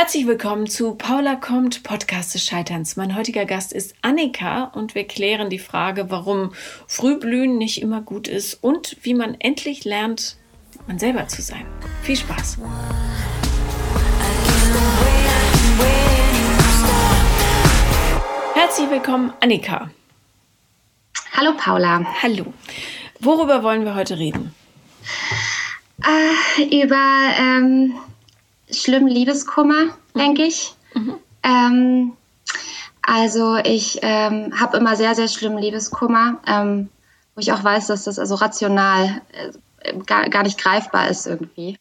Herzlich willkommen zu Paula kommt, Podcast des Scheiterns. Mein heutiger Gast ist Annika und wir klären die Frage, warum Frühblühen nicht immer gut ist und wie man endlich lernt, man selber zu sein. Viel Spaß! Herzlich willkommen, Annika. Hallo Paula. Hallo. Worüber wollen wir heute reden? Äh, über ähm, schlimmen Liebeskummer, mhm. denke ich. Mhm. Ähm, also ich ähm, habe immer sehr, sehr schlimmen Liebeskummer, ähm, wo ich auch weiß, dass das also rational äh, gar, gar nicht greifbar ist irgendwie.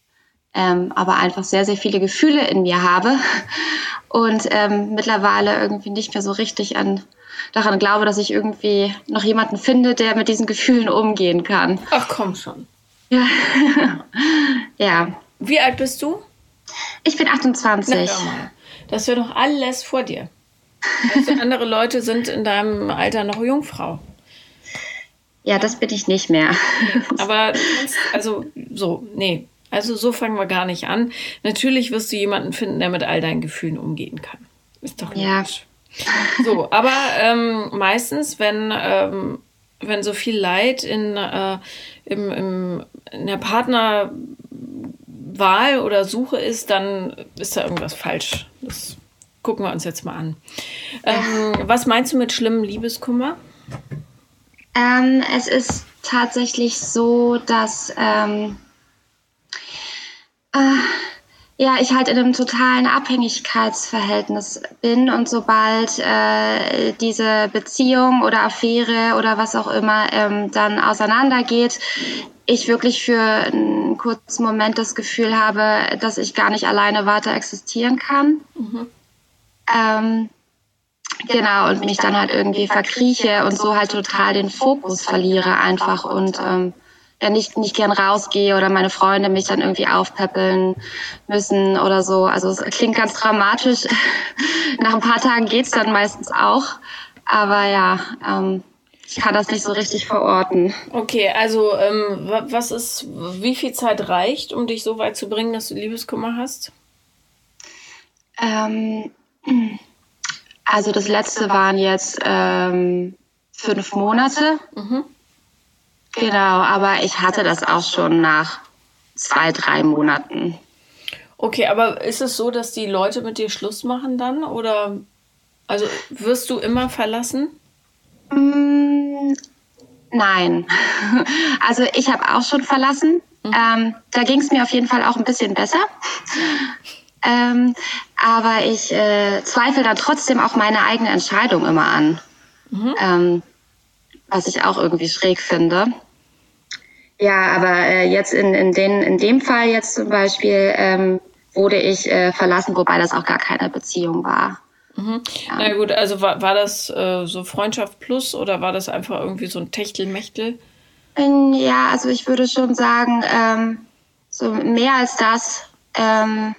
Ähm, aber einfach sehr, sehr viele Gefühle in mir habe und ähm, mittlerweile irgendwie nicht mehr so richtig an daran glaube, dass ich irgendwie noch jemanden finde, der mit diesen Gefühlen umgehen kann. Ach komm schon. Ja. ja. Wie alt bist du? Ich bin 28. Na, das wäre doch alles vor dir. Also andere Leute sind in deinem Alter noch Jungfrau. Ja, das bin ich nicht mehr. Aber also so, nee. Also so fangen wir gar nicht an. Natürlich wirst du jemanden finden, der mit all deinen Gefühlen umgehen kann. Ist doch ja. So, aber ähm, meistens, wenn, ähm, wenn so viel Leid in, äh, im, im, in der Partner Wahl oder Suche ist, dann ist da irgendwas falsch. Das gucken wir uns jetzt mal an. Ähm, was meinst du mit schlimmem Liebeskummer? Ähm, es ist tatsächlich so, dass ähm, äh, ja, ich halt in einem totalen Abhängigkeitsverhältnis bin und sobald äh, diese Beziehung oder Affäre oder was auch immer ähm, dann auseinandergeht, ich wirklich für einen kurzen Moment das Gefühl habe, dass ich gar nicht alleine weiter existieren kann. Mhm. Ähm, genau, und mich dann halt irgendwie verkrieche und so halt total den Fokus verliere einfach und ähm, ja nicht, nicht gern rausgehe oder meine Freunde mich dann irgendwie aufpäppeln müssen oder so. Also es klingt ganz dramatisch. Nach ein paar Tagen geht's dann meistens auch. Aber ja, ähm, ich kann das nicht so richtig verorten. Okay, also ähm, was ist, wie viel Zeit reicht, um dich so weit zu bringen, dass du Liebeskummer hast? Ähm, also das letzte waren jetzt ähm, fünf Monate. Mhm. Genau, aber ich hatte das auch schon nach zwei, drei Monaten. Okay, aber ist es so, dass die Leute mit dir Schluss machen dann? Oder also wirst du immer verlassen? Mm, nein. Also ich habe auch schon verlassen. Mhm. Ähm, da ging es mir auf jeden Fall auch ein bisschen besser. Ähm, aber ich äh, zweifle dann trotzdem auch meine eigene Entscheidung immer an. Mhm. Ähm, was ich auch irgendwie schräg finde. Ja, aber äh, jetzt in, in, den, in dem Fall jetzt zum Beispiel ähm, wurde ich äh, verlassen, wobei das auch gar keine Beziehung war. Mhm. Ja. Na gut, also war, war das äh, so Freundschaft plus oder war das einfach irgendwie so ein Techtelmechtel? Ähm, ja, also ich würde schon sagen, ähm, so mehr als das. Ähm,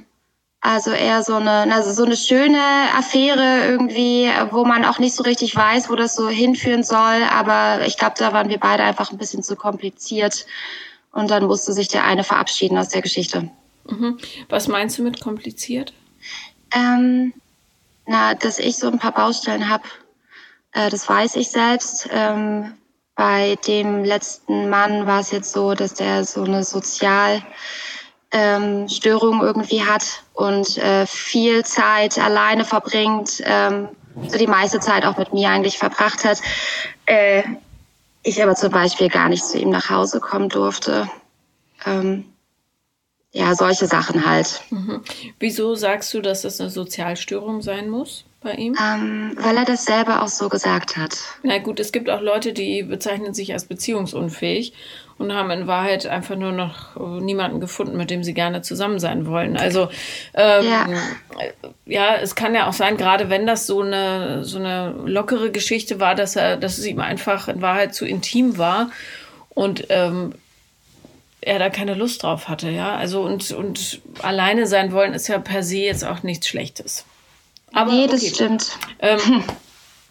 also eher so eine, also so eine schöne Affäre irgendwie, wo man auch nicht so richtig weiß, wo das so hinführen soll. Aber ich glaube, da waren wir beide einfach ein bisschen zu kompliziert. Und dann musste sich der eine verabschieden aus der Geschichte. Mhm. Was meinst du mit kompliziert? Ähm, na, dass ich so ein paar Baustellen habe, äh, das weiß ich selbst. Ähm, bei dem letzten Mann war es jetzt so, dass der so eine Sozialstörung ähm, irgendwie hat und äh, viel Zeit alleine verbringt, ähm, so die meiste Zeit auch mit mir eigentlich verbracht hat. Äh, ich aber zum Beispiel gar nicht zu ihm nach Hause kommen durfte. Ähm, ja, solche Sachen halt. Mhm. Wieso sagst du, dass das eine Sozialstörung sein muss bei ihm? Ähm, weil er das selber auch so gesagt hat. Na gut, es gibt auch Leute, die bezeichnen sich als beziehungsunfähig und haben in Wahrheit einfach nur noch niemanden gefunden, mit dem sie gerne zusammen sein wollen. Also ähm, ja. ja, es kann ja auch sein, gerade wenn das so eine so eine lockere Geschichte war, dass er, dass es ihm einfach in Wahrheit zu intim war und ähm, er da keine Lust drauf hatte, ja. Also und, und alleine sein wollen ist ja per se jetzt auch nichts Schlechtes. Aber, nee, das okay. stimmt. Ähm,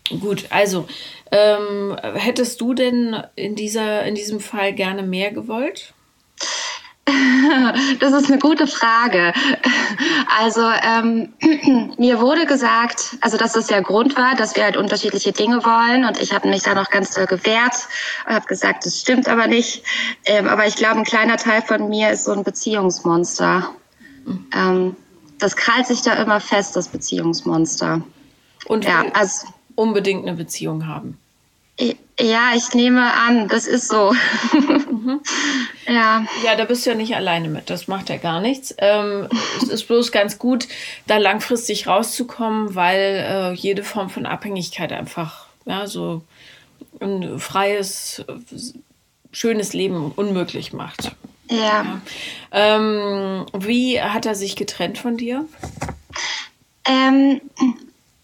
gut, also ähm, hättest du denn in dieser in diesem Fall gerne mehr gewollt? Das ist eine gute Frage. Also ähm, mir wurde gesagt, also dass es ja Grund war, dass wir halt unterschiedliche Dinge wollen und ich habe mich da noch ganz doll gewehrt und habe gesagt, das stimmt aber nicht. Ähm, aber ich glaube, ein kleiner Teil von mir ist so ein Beziehungsmonster. Ähm, das krallt sich da immer fest, das Beziehungsmonster. Und ja, also, unbedingt eine Beziehung haben. Ja, ich nehme an, das ist so. Mhm. Ja. Ja, da bist du ja nicht alleine mit. Das macht ja gar nichts. Ähm, es ist bloß ganz gut, da langfristig rauszukommen, weil äh, jede Form von Abhängigkeit einfach ja, so ein freies, schönes Leben unmöglich macht. Ja. ja. Ähm, wie hat er sich getrennt von dir? Ähm,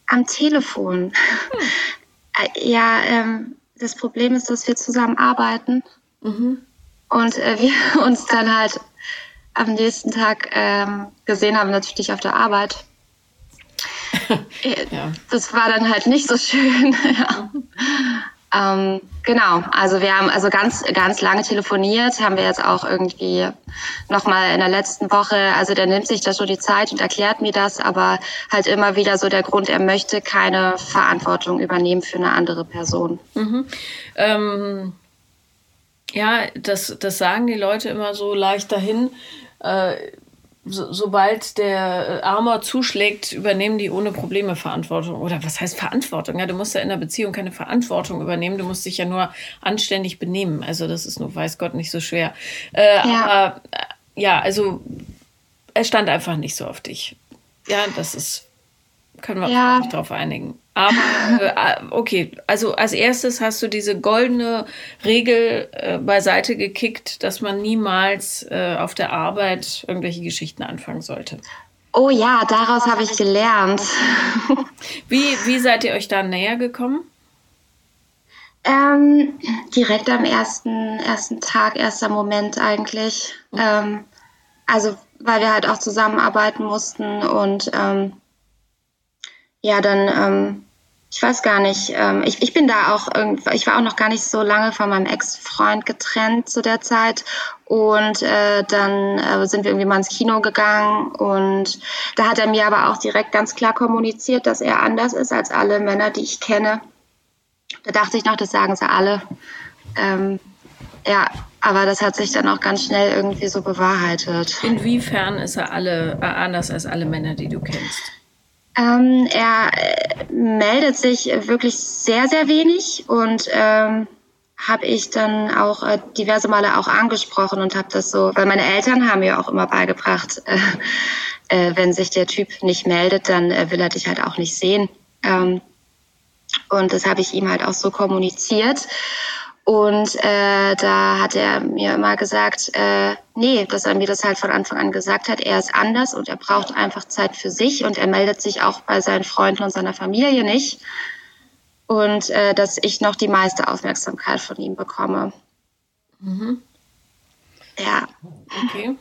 am Telefon. Hm. Äh, ja, ähm, das Problem ist, dass wir zusammen arbeiten mhm. Und äh, wir uns dann halt am nächsten Tag ähm, gesehen haben, natürlich auf der Arbeit. Äh, ja. Das war dann halt nicht so schön. ja. Ähm, genau, also wir haben also ganz, ganz lange telefoniert, haben wir jetzt auch irgendwie nochmal in der letzten Woche, also der nimmt sich da schon die Zeit und erklärt mir das, aber halt immer wieder so der Grund, er möchte keine Verantwortung übernehmen für eine andere Person. Mhm. Ähm, ja, das, das sagen die Leute immer so leicht dahin. Äh, so, sobald der Armor zuschlägt, übernehmen die ohne Probleme Verantwortung. Oder was heißt Verantwortung? Ja, du musst ja in der Beziehung keine Verantwortung übernehmen. Du musst dich ja nur anständig benehmen. Also das ist nur, weiß Gott, nicht so schwer. Äh, ja. Aber äh, ja, also er stand einfach nicht so auf dich. Ja, das ist, können wir ja. uns nicht drauf einigen. Aber äh, okay, also als erstes hast du diese goldene Regel äh, beiseite gekickt, dass man niemals äh, auf der Arbeit irgendwelche Geschichten anfangen sollte. Oh ja, daraus habe ich gelernt. wie, wie seid ihr euch da näher gekommen? Ähm, direkt am ersten, ersten Tag, erster Moment eigentlich. Ähm, also, weil wir halt auch zusammenarbeiten mussten und ähm, ja, dann, ähm, ich weiß gar nicht, ähm, ich, ich bin da auch, ich war auch noch gar nicht so lange von meinem Ex-Freund getrennt zu der Zeit. Und äh, dann äh, sind wir irgendwie mal ins Kino gegangen und da hat er mir aber auch direkt ganz klar kommuniziert, dass er anders ist als alle Männer, die ich kenne. Da dachte ich noch, das sagen sie alle. Ähm, ja, aber das hat sich dann auch ganz schnell irgendwie so bewahrheitet. Inwiefern ist er alle äh, anders als alle Männer, die du kennst? Ähm, er äh, meldet sich wirklich sehr, sehr wenig und ähm, habe ich dann auch äh, diverse Male auch angesprochen und habe das so, weil meine Eltern haben mir auch immer beigebracht, äh, äh, wenn sich der Typ nicht meldet, dann äh, will er dich halt auch nicht sehen. Ähm, und das habe ich ihm halt auch so kommuniziert. Und äh, da hat er mir immer gesagt, äh, nee, dass er mir das halt von Anfang an gesagt hat, er ist anders und er braucht einfach Zeit für sich und er meldet sich auch bei seinen Freunden und seiner Familie nicht. Und äh, dass ich noch die meiste Aufmerksamkeit von ihm bekomme. Mhm. Ja. Okay.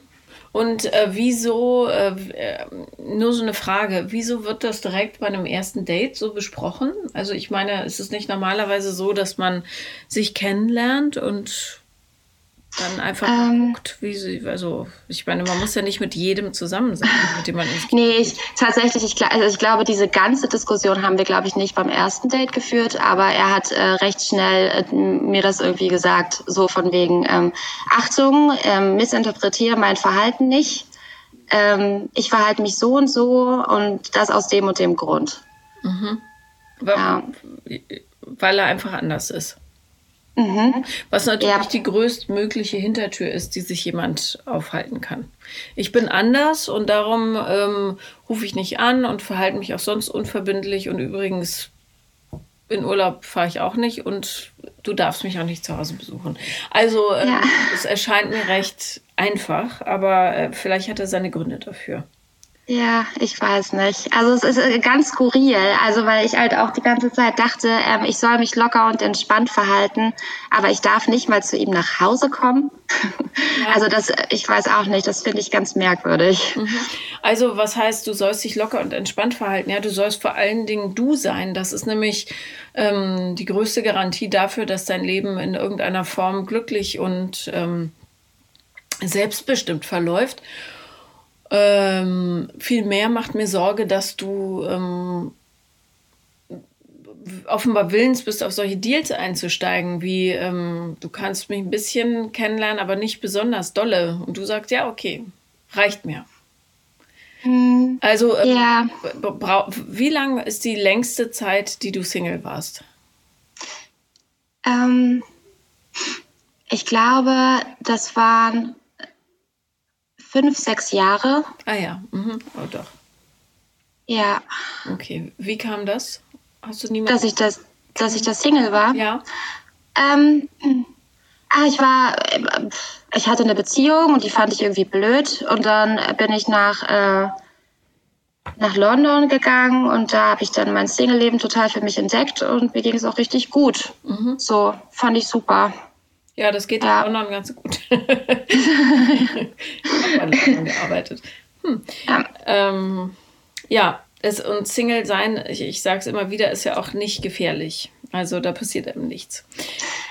Und äh, wieso, äh, äh, nur so eine Frage, wieso wird das direkt bei einem ersten Date so besprochen? Also ich meine, ist es nicht normalerweise so, dass man sich kennenlernt und dann einfach ähm, guckt, wie sie, also ich meine, man muss ja nicht mit jedem zusammen sein, mit dem man ins Nee, ich, tatsächlich, ich, also ich glaube, diese ganze Diskussion haben wir, glaube ich, nicht beim ersten Date geführt, aber er hat äh, recht schnell äh, mir das irgendwie gesagt, so von wegen, ähm, Achtung, ähm, missinterpretiere mein Verhalten nicht, ähm, ich verhalte mich so und so und das aus dem und dem Grund. Mhm. Ja. Weil er einfach anders ist. Mhm. Was natürlich ja. die größtmögliche Hintertür ist, die sich jemand aufhalten kann. Ich bin anders und darum ähm, rufe ich nicht an und verhalte mich auch sonst unverbindlich. Und übrigens, in Urlaub fahre ich auch nicht und du darfst mich auch nicht zu Hause besuchen. Also ähm, ja. es erscheint mir recht einfach, aber äh, vielleicht hat er seine Gründe dafür. Ja, ich weiß nicht. Also es ist äh, ganz skurril. Also weil ich halt auch die ganze Zeit dachte, ähm, ich soll mich locker und entspannt verhalten, aber ich darf nicht mal zu ihm nach Hause kommen. Ja. Also das, ich weiß auch nicht. Das finde ich ganz merkwürdig. Mhm. Also was heißt, du sollst dich locker und entspannt verhalten? Ja, du sollst vor allen Dingen du sein. Das ist nämlich ähm, die größte Garantie dafür, dass dein Leben in irgendeiner Form glücklich und ähm, selbstbestimmt verläuft. Ähm, vielmehr macht mir Sorge, dass du ähm, offenbar willens bist, auf solche Deals einzusteigen, wie ähm, du kannst mich ein bisschen kennenlernen, aber nicht besonders dolle. Und du sagst, ja, okay, reicht mir. Hm, also, äh, ja. wie lange ist die längste Zeit, die du Single warst? Ähm, ich glaube, das waren fünf, sechs Jahre. Ah ja, mhm. oh doch. Ja. Okay, wie kam das? Hast du niemanden? Dass ich das, dass ich das Single war? Ja. Ähm, ah, ich war, ich hatte eine Beziehung und die fand ich irgendwie blöd und dann bin ich nach äh, nach London gegangen und da habe ich dann mein Single-Leben total für mich entdeckt und mir ging es auch richtig gut. Mhm. So, fand ich super. Ja, das geht ja. in London ganz gut. ich habe London gearbeitet. Hm. Ja. Ähm, ja, es, und Single sein, ich, ich sage es immer wieder, ist ja auch nicht gefährlich. Also da passiert eben nichts.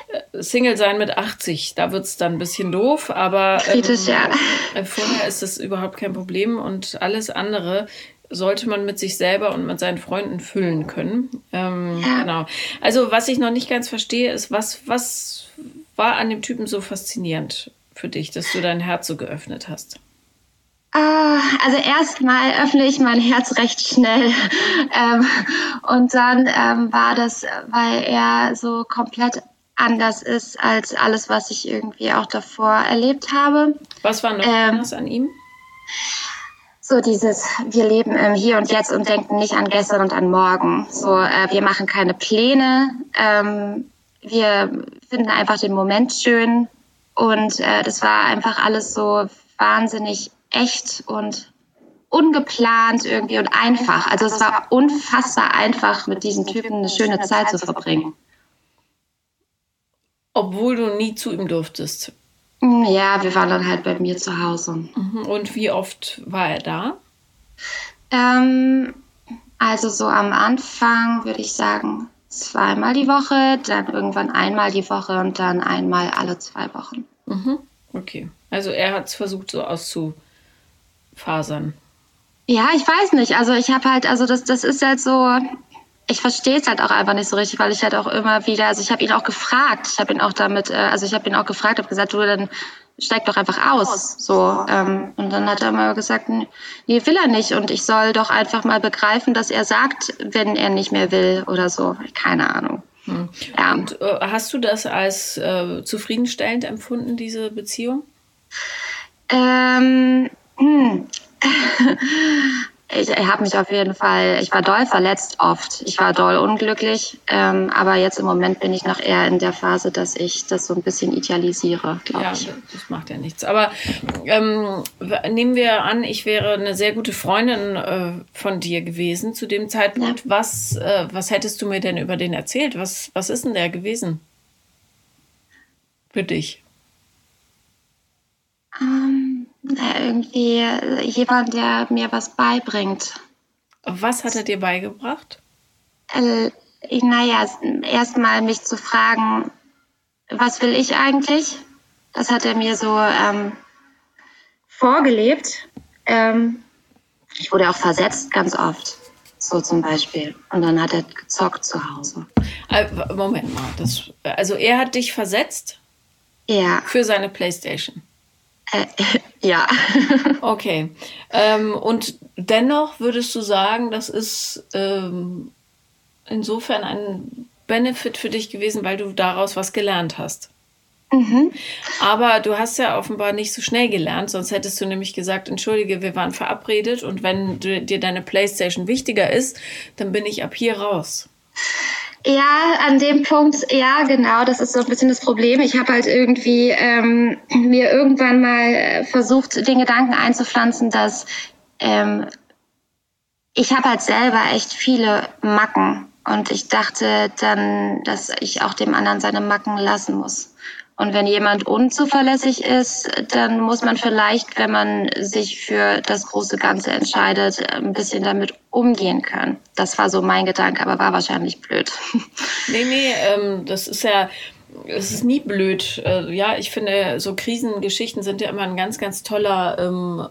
Äh, Single sein mit 80, da wird es dann ein bisschen doof, aber ähm, ja. Äh, vorher ist das überhaupt kein Problem und alles andere sollte man mit sich selber und mit seinen Freunden füllen können. Ähm, ja. Genau. Also was ich noch nicht ganz verstehe, ist, was, was war an dem Typen so faszinierend für dich, dass du dein Herz so geöffnet hast? Ah, also erstmal öffne ich mein Herz recht schnell. ähm, und dann ähm, war das, weil er so komplett anders ist als alles, was ich irgendwie auch davor erlebt habe. Was war noch ähm, anders an ihm? so dieses, wir leben im Hier und Jetzt und denken nicht an gestern und an morgen. So, äh, wir machen keine Pläne. Ähm, wir finden einfach den Moment schön. Und äh, das war einfach alles so wahnsinnig echt und ungeplant irgendwie und einfach. Also es war unfassbar einfach, mit diesen Typen eine schöne Zeit zu verbringen. Obwohl du nie zu ihm durftest. Ja, wir waren dann halt bei mir zu Hause. Mhm. Und wie oft war er da? Ähm, also so am Anfang würde ich sagen zweimal die Woche, dann irgendwann einmal die Woche und dann einmal alle zwei Wochen. Mhm. Okay. Also er hat es versucht so auszufasern. Ja, ich weiß nicht. Also ich habe halt, also das, das ist halt so, ich verstehe es halt auch einfach nicht so richtig, weil ich halt auch immer wieder, also ich habe ihn auch gefragt, ich habe ihn auch damit, äh, also ich habe ihn auch gefragt, habe gesagt, du, dann steig doch einfach aus, so. Ähm, und dann hat er mal gesagt, nee, will er nicht und ich soll doch einfach mal begreifen, dass er sagt, wenn er nicht mehr will oder so. Keine Ahnung. Hm. Ja. Und äh, hast du das als äh, zufriedenstellend empfunden, diese Beziehung? Ähm, hm. ich, ich habe mich auf jeden Fall, ich war doll verletzt oft. Ich war doll unglücklich. Ähm, aber jetzt im Moment bin ich noch eher in der Phase, dass ich das so ein bisschen idealisiere, glaube ja, ich. Das macht ja nichts. Aber ähm, nehmen wir an, ich wäre eine sehr gute Freundin äh, von dir gewesen zu dem Zeitpunkt. Ja. Was, äh, was hättest du mir denn über den erzählt? Was, was ist denn der gewesen? Für dich? Ähm irgendwie jemand, der mir was beibringt. Was hat er dir beigebracht? Äh, naja, erstmal mich zu fragen, was will ich eigentlich? Das hat er mir so ähm, vorgelebt. Ähm, ich wurde auch versetzt, ganz oft. So zum Beispiel. Und dann hat er gezockt zu Hause. Äh, Moment mal. Das, also er hat dich versetzt? Ja. Für seine Playstation? Äh, ja. okay. Ähm, und dennoch würdest du sagen, das ist ähm, insofern ein Benefit für dich gewesen, weil du daraus was gelernt hast. Mhm. Aber du hast ja offenbar nicht so schnell gelernt, sonst hättest du nämlich gesagt, entschuldige, wir waren verabredet und wenn du, dir deine Playstation wichtiger ist, dann bin ich ab hier raus. Ja, an dem Punkt, ja, genau, das ist so ein bisschen das Problem. Ich habe halt irgendwie ähm, mir irgendwann mal äh, versucht, den Gedanken einzupflanzen, dass ähm, ich habe halt selber echt viele Macken und ich dachte dann, dass ich auch dem anderen seine Macken lassen muss. Und wenn jemand unzuverlässig ist, dann muss man vielleicht, wenn man sich für das große Ganze entscheidet, ein bisschen damit umgehen können. Das war so mein Gedanke, aber war wahrscheinlich blöd. Nee, nee, ähm, das ist ja, es ist nie blöd. Äh, ja, ich finde, so Krisengeschichten sind ja immer ein ganz, ganz toller, ähm,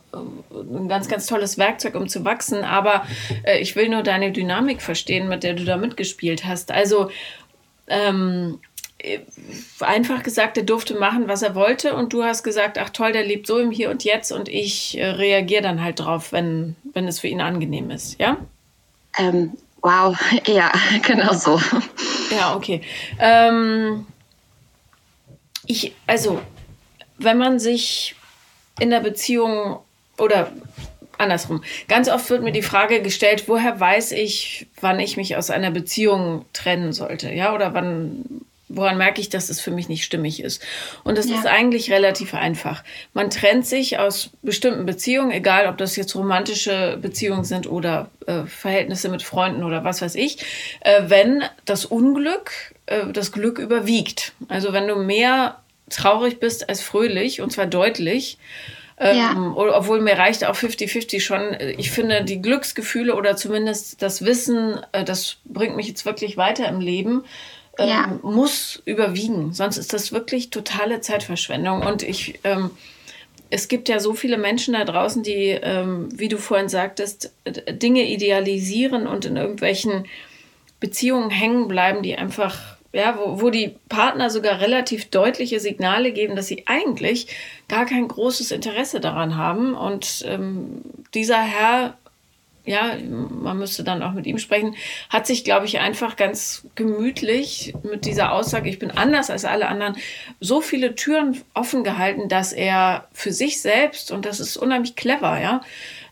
ein ganz, ganz tolles Werkzeug, um zu wachsen. Aber äh, ich will nur deine Dynamik verstehen, mit der du da mitgespielt hast. Also, ähm, einfach gesagt, er durfte machen, was er wollte und du hast gesagt, ach toll, der lebt so im Hier und Jetzt und ich äh, reagiere dann halt drauf, wenn, wenn es für ihn angenehm ist, ja? Ähm, wow, ja, genau so. Ja, okay. Ähm, ich, also, wenn man sich in der Beziehung oder andersrum, ganz oft wird mir die Frage gestellt, woher weiß ich, wann ich mich aus einer Beziehung trennen sollte, ja, oder wann woran merke ich, dass es für mich nicht stimmig ist. Und das ja. ist eigentlich relativ einfach. Man trennt sich aus bestimmten Beziehungen, egal ob das jetzt romantische Beziehungen sind oder äh, Verhältnisse mit Freunden oder was weiß ich, äh, wenn das Unglück äh, das Glück überwiegt. Also wenn du mehr traurig bist als fröhlich, und zwar deutlich, ähm, ja. obwohl mir reicht auch 50-50 schon. Ich finde, die Glücksgefühle oder zumindest das Wissen, äh, das bringt mich jetzt wirklich weiter im Leben, ja. Ähm, muss überwiegen. Sonst ist das wirklich totale Zeitverschwendung. Und ich, ähm, es gibt ja so viele Menschen da draußen, die, ähm, wie du vorhin sagtest, Dinge idealisieren und in irgendwelchen Beziehungen hängen bleiben, die einfach, ja, wo, wo die Partner sogar relativ deutliche Signale geben, dass sie eigentlich gar kein großes Interesse daran haben. Und ähm, dieser Herr ja, man müsste dann auch mit ihm sprechen, hat sich, glaube ich, einfach ganz gemütlich mit dieser Aussage, ich bin anders als alle anderen, so viele Türen offen gehalten, dass er für sich selbst, und das ist unheimlich clever, ja,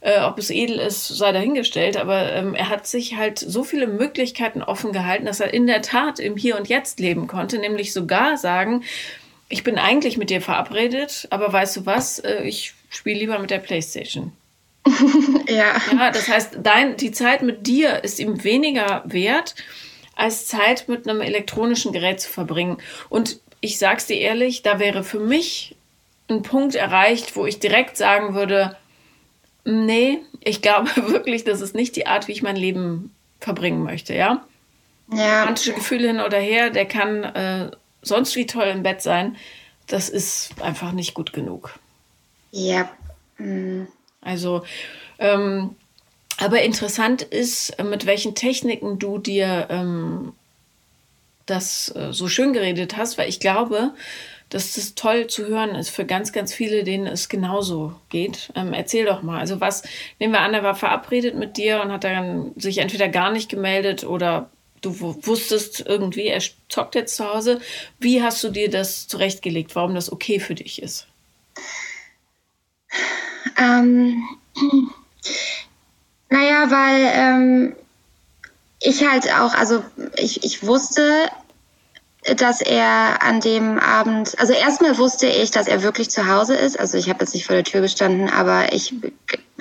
äh, ob es edel ist, sei dahingestellt, aber ähm, er hat sich halt so viele Möglichkeiten offen gehalten, dass er in der Tat im Hier und Jetzt leben konnte, nämlich sogar sagen, ich bin eigentlich mit dir verabredet, aber weißt du was, äh, ich spiele lieber mit der Playstation. ja. ja. Das heißt, dein, die Zeit mit dir ist ihm weniger wert, als Zeit mit einem elektronischen Gerät zu verbringen. Und ich sag's dir ehrlich, da wäre für mich ein Punkt erreicht, wo ich direkt sagen würde, nee, ich glaube wirklich, das ist nicht die Art, wie ich mein Leben verbringen möchte, ja? Ja. Romantische Gefühle hin oder her, der kann äh, sonst wie toll im Bett sein. Das ist einfach nicht gut genug. Ja. Mhm. Also, ähm, aber interessant ist, mit welchen Techniken du dir ähm, das äh, so schön geredet hast, weil ich glaube, dass das toll zu hören ist für ganz, ganz viele, denen es genauso geht. Ähm, erzähl doch mal. Also was, nehmen wir an, er war verabredet mit dir und hat dann sich entweder gar nicht gemeldet oder du wusstest irgendwie, er zockt jetzt zu Hause. Wie hast du dir das zurechtgelegt, warum das okay für dich ist? Ähm, naja, weil ähm, ich halt auch, also ich, ich wusste, dass er an dem Abend, also erstmal wusste ich, dass er wirklich zu Hause ist. Also ich habe jetzt nicht vor der Tür gestanden, aber ich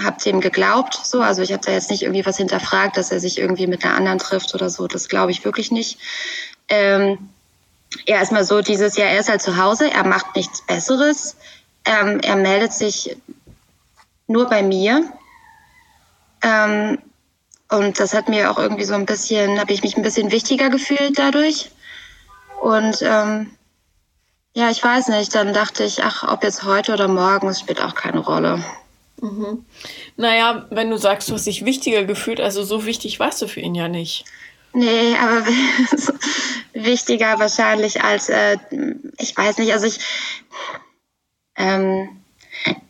habe dem geglaubt. So, also ich habe da jetzt nicht irgendwie was hinterfragt, dass er sich irgendwie mit einer anderen trifft oder so. Das glaube ich wirklich nicht. Ähm, ja, erstmal so dieses Jahr, er ist halt zu Hause, er macht nichts Besseres. Ähm, er meldet sich nur bei mir. Ähm, und das hat mir auch irgendwie so ein bisschen, habe ich mich ein bisschen wichtiger gefühlt dadurch. Und ähm, ja, ich weiß nicht, dann dachte ich, ach, ob jetzt heute oder morgen, es spielt auch keine Rolle. Mhm. Naja, wenn du sagst, du hast dich wichtiger gefühlt, also so wichtig warst du für ihn ja nicht. Nee, aber wichtiger wahrscheinlich als, äh, ich weiß nicht, also ich, ähm,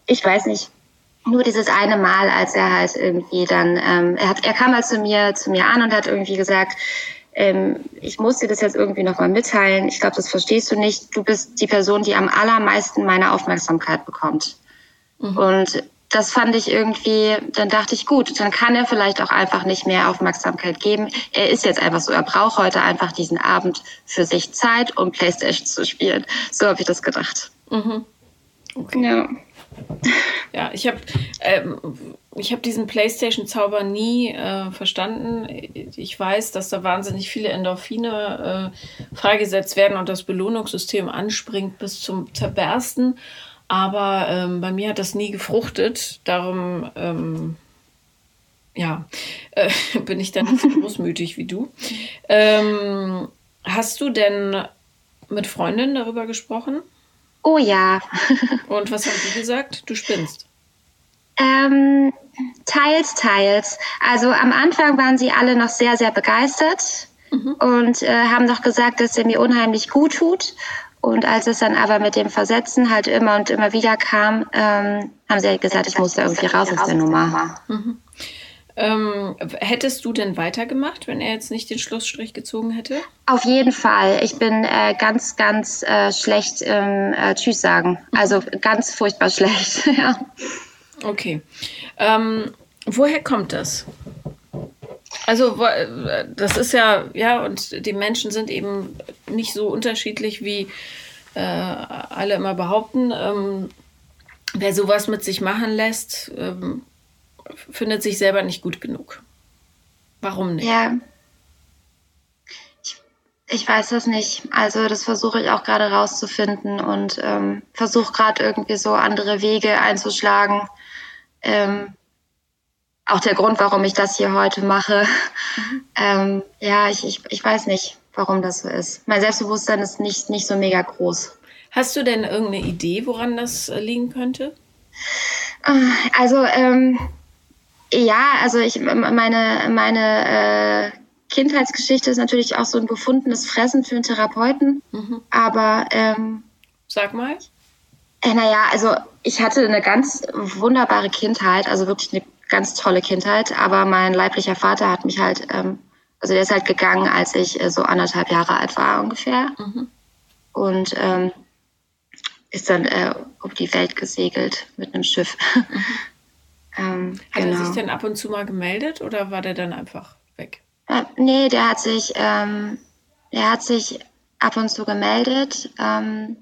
ich weiß nicht, nur dieses eine Mal, als er halt irgendwie dann, ähm, er, hat, er kam halt zu mir, zu mir an und hat irgendwie gesagt, ähm, ich muss dir das jetzt irgendwie nochmal mitteilen. Ich glaube, das verstehst du nicht. Du bist die Person, die am allermeisten meine Aufmerksamkeit bekommt. Mhm. Und das fand ich irgendwie, dann dachte ich, gut, dann kann er vielleicht auch einfach nicht mehr Aufmerksamkeit geben. Er ist jetzt einfach so, er braucht heute einfach diesen Abend für sich Zeit, um Playstation zu spielen. So habe ich das gedacht. Mhm. Okay. Ja. Ja, ich habe ähm, hab diesen PlayStation-Zauber nie äh, verstanden. Ich weiß, dass da wahnsinnig viele Endorphine äh, freigesetzt werden und das Belohnungssystem anspringt bis zum Zerbersten. Aber ähm, bei mir hat das nie gefruchtet. Darum ähm, ja, äh, bin ich dann nicht so großmütig wie du. Ähm, hast du denn mit Freundinnen darüber gesprochen? Oh ja. Und was haben die gesagt? Du spinnst. Ähm, teils, teils. Also am Anfang waren sie alle noch sehr, sehr begeistert mhm. und äh, haben doch gesagt, dass er mir unheimlich gut tut. Und als es dann aber mit dem Versetzen halt immer und immer wieder kam, ähm, haben sie halt gesagt, ich muss da irgendwie raus aus der Nummer. Mhm. Ähm, hättest du denn weitergemacht, wenn er jetzt nicht den Schlussstrich gezogen hätte? Auf jeden Fall. Ich bin äh, ganz, ganz äh, schlecht im äh, Tschüss sagen. Also ganz furchtbar schlecht. ja. Okay. Ähm, woher kommt das? Also das ist ja, ja, und die Menschen sind eben nicht so unterschiedlich, wie äh, alle immer behaupten. Ähm, wer sowas mit sich machen lässt, ähm, findet sich selber nicht gut genug. Warum nicht? Ja. Ich, ich weiß das nicht. Also das versuche ich auch gerade rauszufinden und ähm, versuche gerade irgendwie so andere Wege einzuschlagen. Ähm, auch der Grund, warum ich das hier heute mache. Mhm. Ähm, ja, ich, ich, ich weiß nicht, warum das so ist. Mein Selbstbewusstsein ist nicht, nicht so mega groß. Hast du denn irgendeine Idee, woran das äh, liegen könnte? Ah, also, ähm, ja, also ich meine, meine äh, Kindheitsgeschichte ist natürlich auch so ein gefundenes Fressen für einen Therapeuten. Mhm. Aber ähm, sag mal. Äh, naja, also ich hatte eine ganz wunderbare Kindheit, also wirklich eine ganz tolle Kindheit, aber mein leiblicher Vater hat mich halt, ähm, also der ist halt gegangen, als ich äh, so anderthalb Jahre alt war ungefähr. Mhm. Und ähm, ist dann äh, um die Welt gesegelt mit einem Schiff. Mhm. ähm, hat genau. er sich denn ab und zu mal gemeldet oder war der dann einfach weg? Äh, nee, der hat sich, ähm, der hat sich ab und zu gemeldet. Ähm,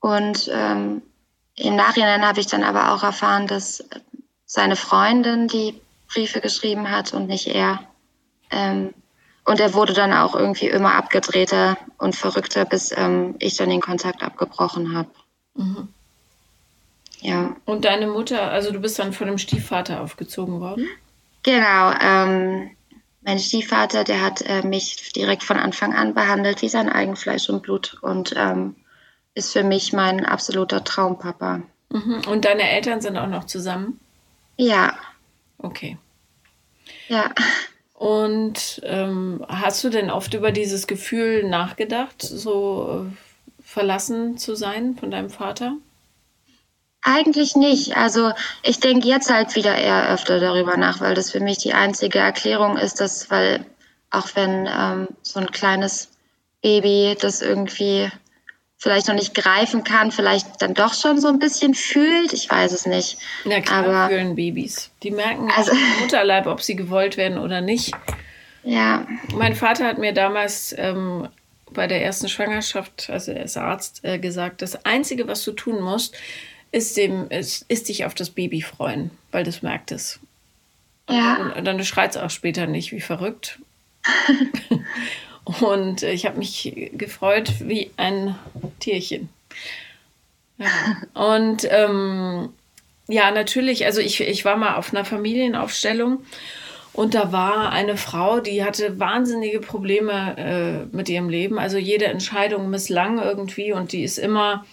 und ähm, im Nachhinein habe ich dann aber auch erfahren, dass seine Freundin die Briefe geschrieben hat und nicht er. Ähm, und er wurde dann auch irgendwie immer abgedrehter und verrückter, bis ähm, ich dann den Kontakt abgebrochen habe. Mhm. Ja. Und deine Mutter, also du bist dann von dem Stiefvater aufgezogen worden? Genau. Ähm, mein Stiefvater, der hat äh, mich direkt von Anfang an behandelt wie sein Eigenfleisch und Blut und ähm, ist für mich mein absoluter Traumpapa. Mhm. Und deine Eltern sind auch noch zusammen? Ja. Okay. Ja. Und ähm, hast du denn oft über dieses Gefühl nachgedacht, so äh, verlassen zu sein von deinem Vater? Eigentlich nicht. Also ich denke jetzt halt wieder eher öfter darüber nach, weil das für mich die einzige Erklärung ist, dass, weil auch wenn ähm, so ein kleines Baby das irgendwie vielleicht noch nicht greifen kann, vielleicht dann doch schon so ein bisschen fühlt. Ich weiß es nicht. Na klar, Aber, fühlen Babys. Die merken also, im Mutterleib, ob sie gewollt werden oder nicht. Ja. Mein Vater hat mir damals ähm, bei der ersten Schwangerschaft, also er ist Arzt, äh, gesagt, das Einzige, was du tun musst, ist, dem, ist, ist dich auf das Baby freuen, weil das merkt es. Ja. Und, und dann schreit es auch später nicht wie verrückt. Und ich habe mich gefreut wie ein Tierchen. Ja. Und ähm, ja, natürlich, also ich, ich war mal auf einer Familienaufstellung und da war eine Frau, die hatte wahnsinnige Probleme äh, mit ihrem Leben. Also jede Entscheidung misslang irgendwie und die ist immer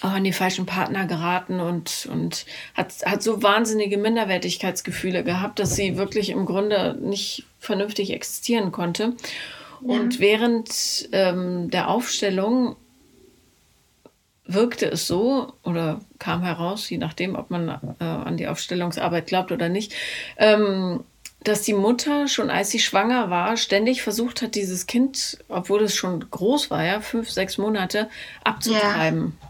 auch an die falschen Partner geraten und, und hat, hat so wahnsinnige Minderwertigkeitsgefühle gehabt, dass sie wirklich im Grunde nicht vernünftig existieren konnte. Ja. Und während ähm, der Aufstellung wirkte es so oder kam heraus, je nachdem, ob man äh, an die Aufstellungsarbeit glaubt oder nicht, ähm, dass die Mutter schon als sie schwanger war, ständig versucht hat, dieses Kind, obwohl es schon groß war, ja, fünf, sechs Monate, abzutreiben. Ja.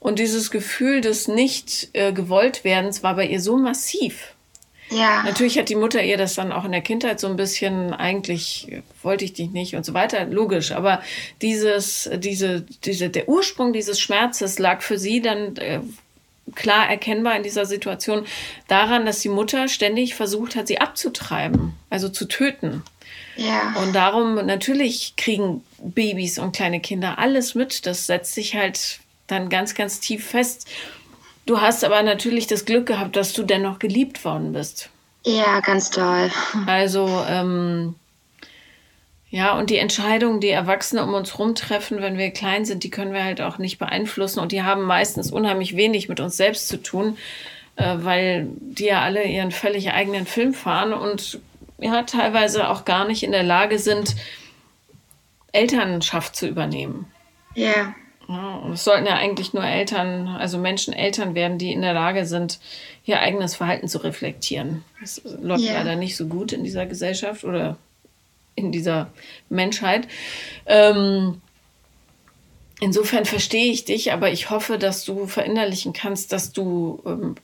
Und dieses Gefühl des nicht äh, gewollt werdens war bei ihr so massiv. Ja. Natürlich hat die Mutter ihr das dann auch in der Kindheit so ein bisschen, eigentlich wollte ich dich nicht und so weiter, logisch. Aber dieses, diese, diese, der Ursprung dieses Schmerzes lag für sie dann äh, klar erkennbar in dieser Situation daran, dass die Mutter ständig versucht hat, sie abzutreiben, also zu töten. Ja. Und darum, natürlich kriegen Babys und kleine Kinder alles mit. Das setzt sich halt dann ganz, ganz tief fest. Du hast aber natürlich das Glück gehabt, dass du dennoch geliebt worden bist. Ja, ganz toll. Also, ähm, Ja, und die Entscheidungen, die Erwachsene um uns herum treffen, wenn wir klein sind, die können wir halt auch nicht beeinflussen und die haben meistens unheimlich wenig mit uns selbst zu tun, äh, weil die ja alle ihren völlig eigenen Film fahren und ja, teilweise auch gar nicht in der Lage sind, Elternschaft zu übernehmen. Ja. Ja und es sollten ja eigentlich nur Eltern, also Menschen Eltern werden, die in der Lage sind, ihr eigenes Verhalten zu reflektieren. Das läuft yeah. leider nicht so gut in dieser Gesellschaft oder in dieser Menschheit. Ähm, insofern verstehe ich dich, aber ich hoffe, dass du verinnerlichen kannst, dass du ähm,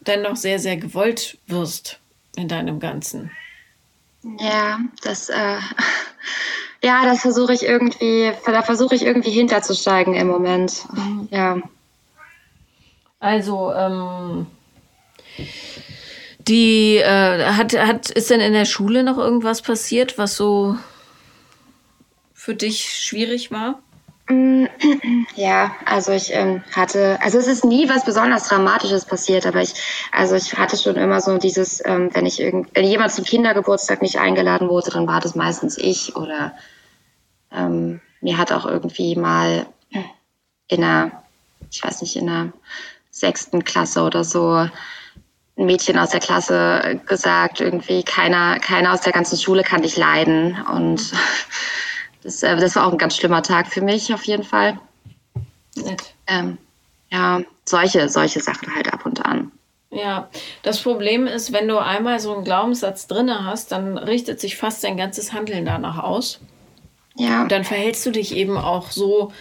dennoch sehr, sehr gewollt wirst in deinem Ganzen. Ja, das, äh, ja, das versuche ich irgendwie, da versuche ich irgendwie hinterzusteigen im Moment. Mhm. Ja. Also, ähm, die äh, hat, hat, ist denn in der Schule noch irgendwas passiert, was so für dich schwierig war? Mm, ja, also ich ähm, hatte, also es ist nie was besonders Dramatisches passiert, aber ich, also ich hatte schon immer so dieses, ähm, wenn ich irgend, wenn jemand zum Kindergeburtstag nicht eingeladen wurde, dann war das meistens ich oder ähm, mir hat auch irgendwie mal in einer, ich weiß nicht, in einer sechsten Klasse oder so ein Mädchen aus der Klasse gesagt, irgendwie keiner, keiner aus der ganzen Schule kann dich leiden. Und das, äh, das war auch ein ganz schlimmer Tag für mich auf jeden Fall. Nett. Ähm, ja, solche, solche Sachen halt ab und an. Ja, das Problem ist, wenn du einmal so einen Glaubenssatz drinne hast, dann richtet sich fast dein ganzes Handeln danach aus. Ja. Und dann verhältst du dich eben auch so,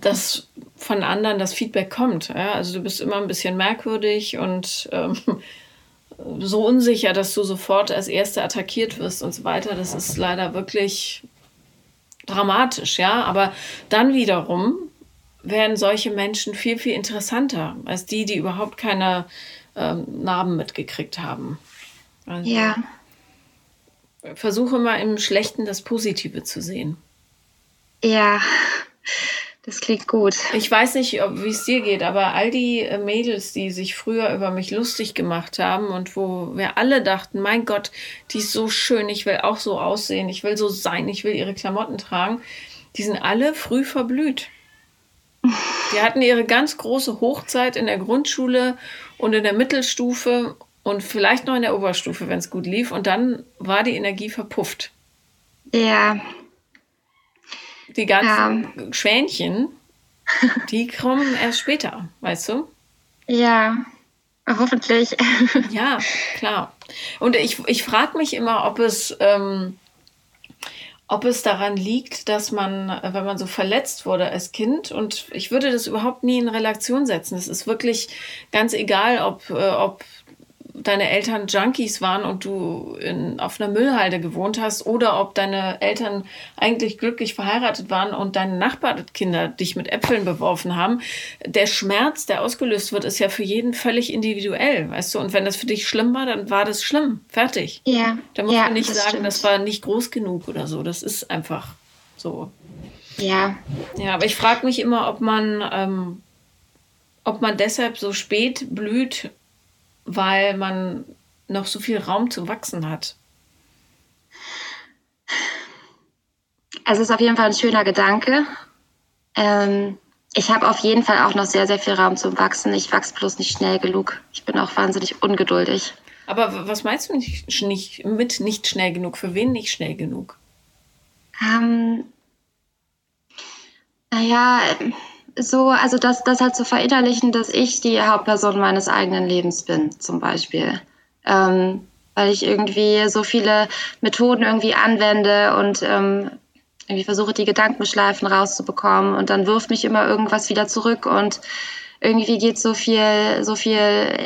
dass von anderen das Feedback kommt. Ja? Also du bist immer ein bisschen merkwürdig und ähm, so unsicher, dass du sofort als Erste attackiert wirst und so weiter. Das ist leider wirklich dramatisch, ja. Aber dann wiederum werden solche Menschen viel, viel interessanter als die, die überhaupt keine ähm, Narben mitgekriegt haben. Also ja. Versuche mal im Schlechten das Positive zu sehen. Ja. Das klingt gut. Ich weiß nicht, wie es dir geht, aber all die äh, Mädels, die sich früher über mich lustig gemacht haben und wo wir alle dachten, mein Gott, die ist so schön, ich will auch so aussehen, ich will so sein, ich will ihre Klamotten tragen, die sind alle früh verblüht. Die hatten ihre ganz große Hochzeit in der Grundschule und in der Mittelstufe und vielleicht noch in der Oberstufe, wenn es gut lief. Und dann war die Energie verpufft. Ja, die ganzen ja. Schwänchen, die kommen erst später, weißt du? Ja, hoffentlich. ja, klar. Und ich, ich frage mich immer, ob es, ähm, ob es daran liegt, dass man, wenn man so verletzt wurde als Kind, und ich würde das überhaupt nie in Relation setzen. Es ist wirklich ganz egal, ob, äh, ob deine Eltern Junkies waren und du in, auf einer Müllhalde gewohnt hast oder ob deine Eltern eigentlich glücklich verheiratet waren und deine Nachbarkinder dich mit Äpfeln beworfen haben. Der Schmerz, der ausgelöst wird, ist ja für jeden völlig individuell, weißt du? Und wenn das für dich schlimm war, dann war das schlimm. Fertig. Ja. Da muss ja, man nicht das sagen, stimmt. das war nicht groß genug oder so. Das ist einfach so. Ja. Ja, aber ich frage mich immer, ob man, ähm, ob man deshalb so spät blüht weil man noch so viel Raum zu wachsen hat. Also es ist auf jeden Fall ein schöner Gedanke. Ähm, ich habe auf jeden Fall auch noch sehr, sehr viel Raum zum Wachsen. Ich wachse bloß nicht schnell genug. Ich bin auch wahnsinnig ungeduldig. Aber was meinst du nicht, nicht, mit nicht schnell genug? Für wen nicht schnell genug? Ähm, naja, so, also das, das halt zu verinnerlichen, dass ich die Hauptperson meines eigenen Lebens bin, zum Beispiel. Ähm, weil ich irgendwie so viele Methoden irgendwie anwende und ähm, irgendwie versuche, die Gedankenschleifen rauszubekommen und dann wirft mich immer irgendwas wieder zurück und irgendwie geht so viel, so viel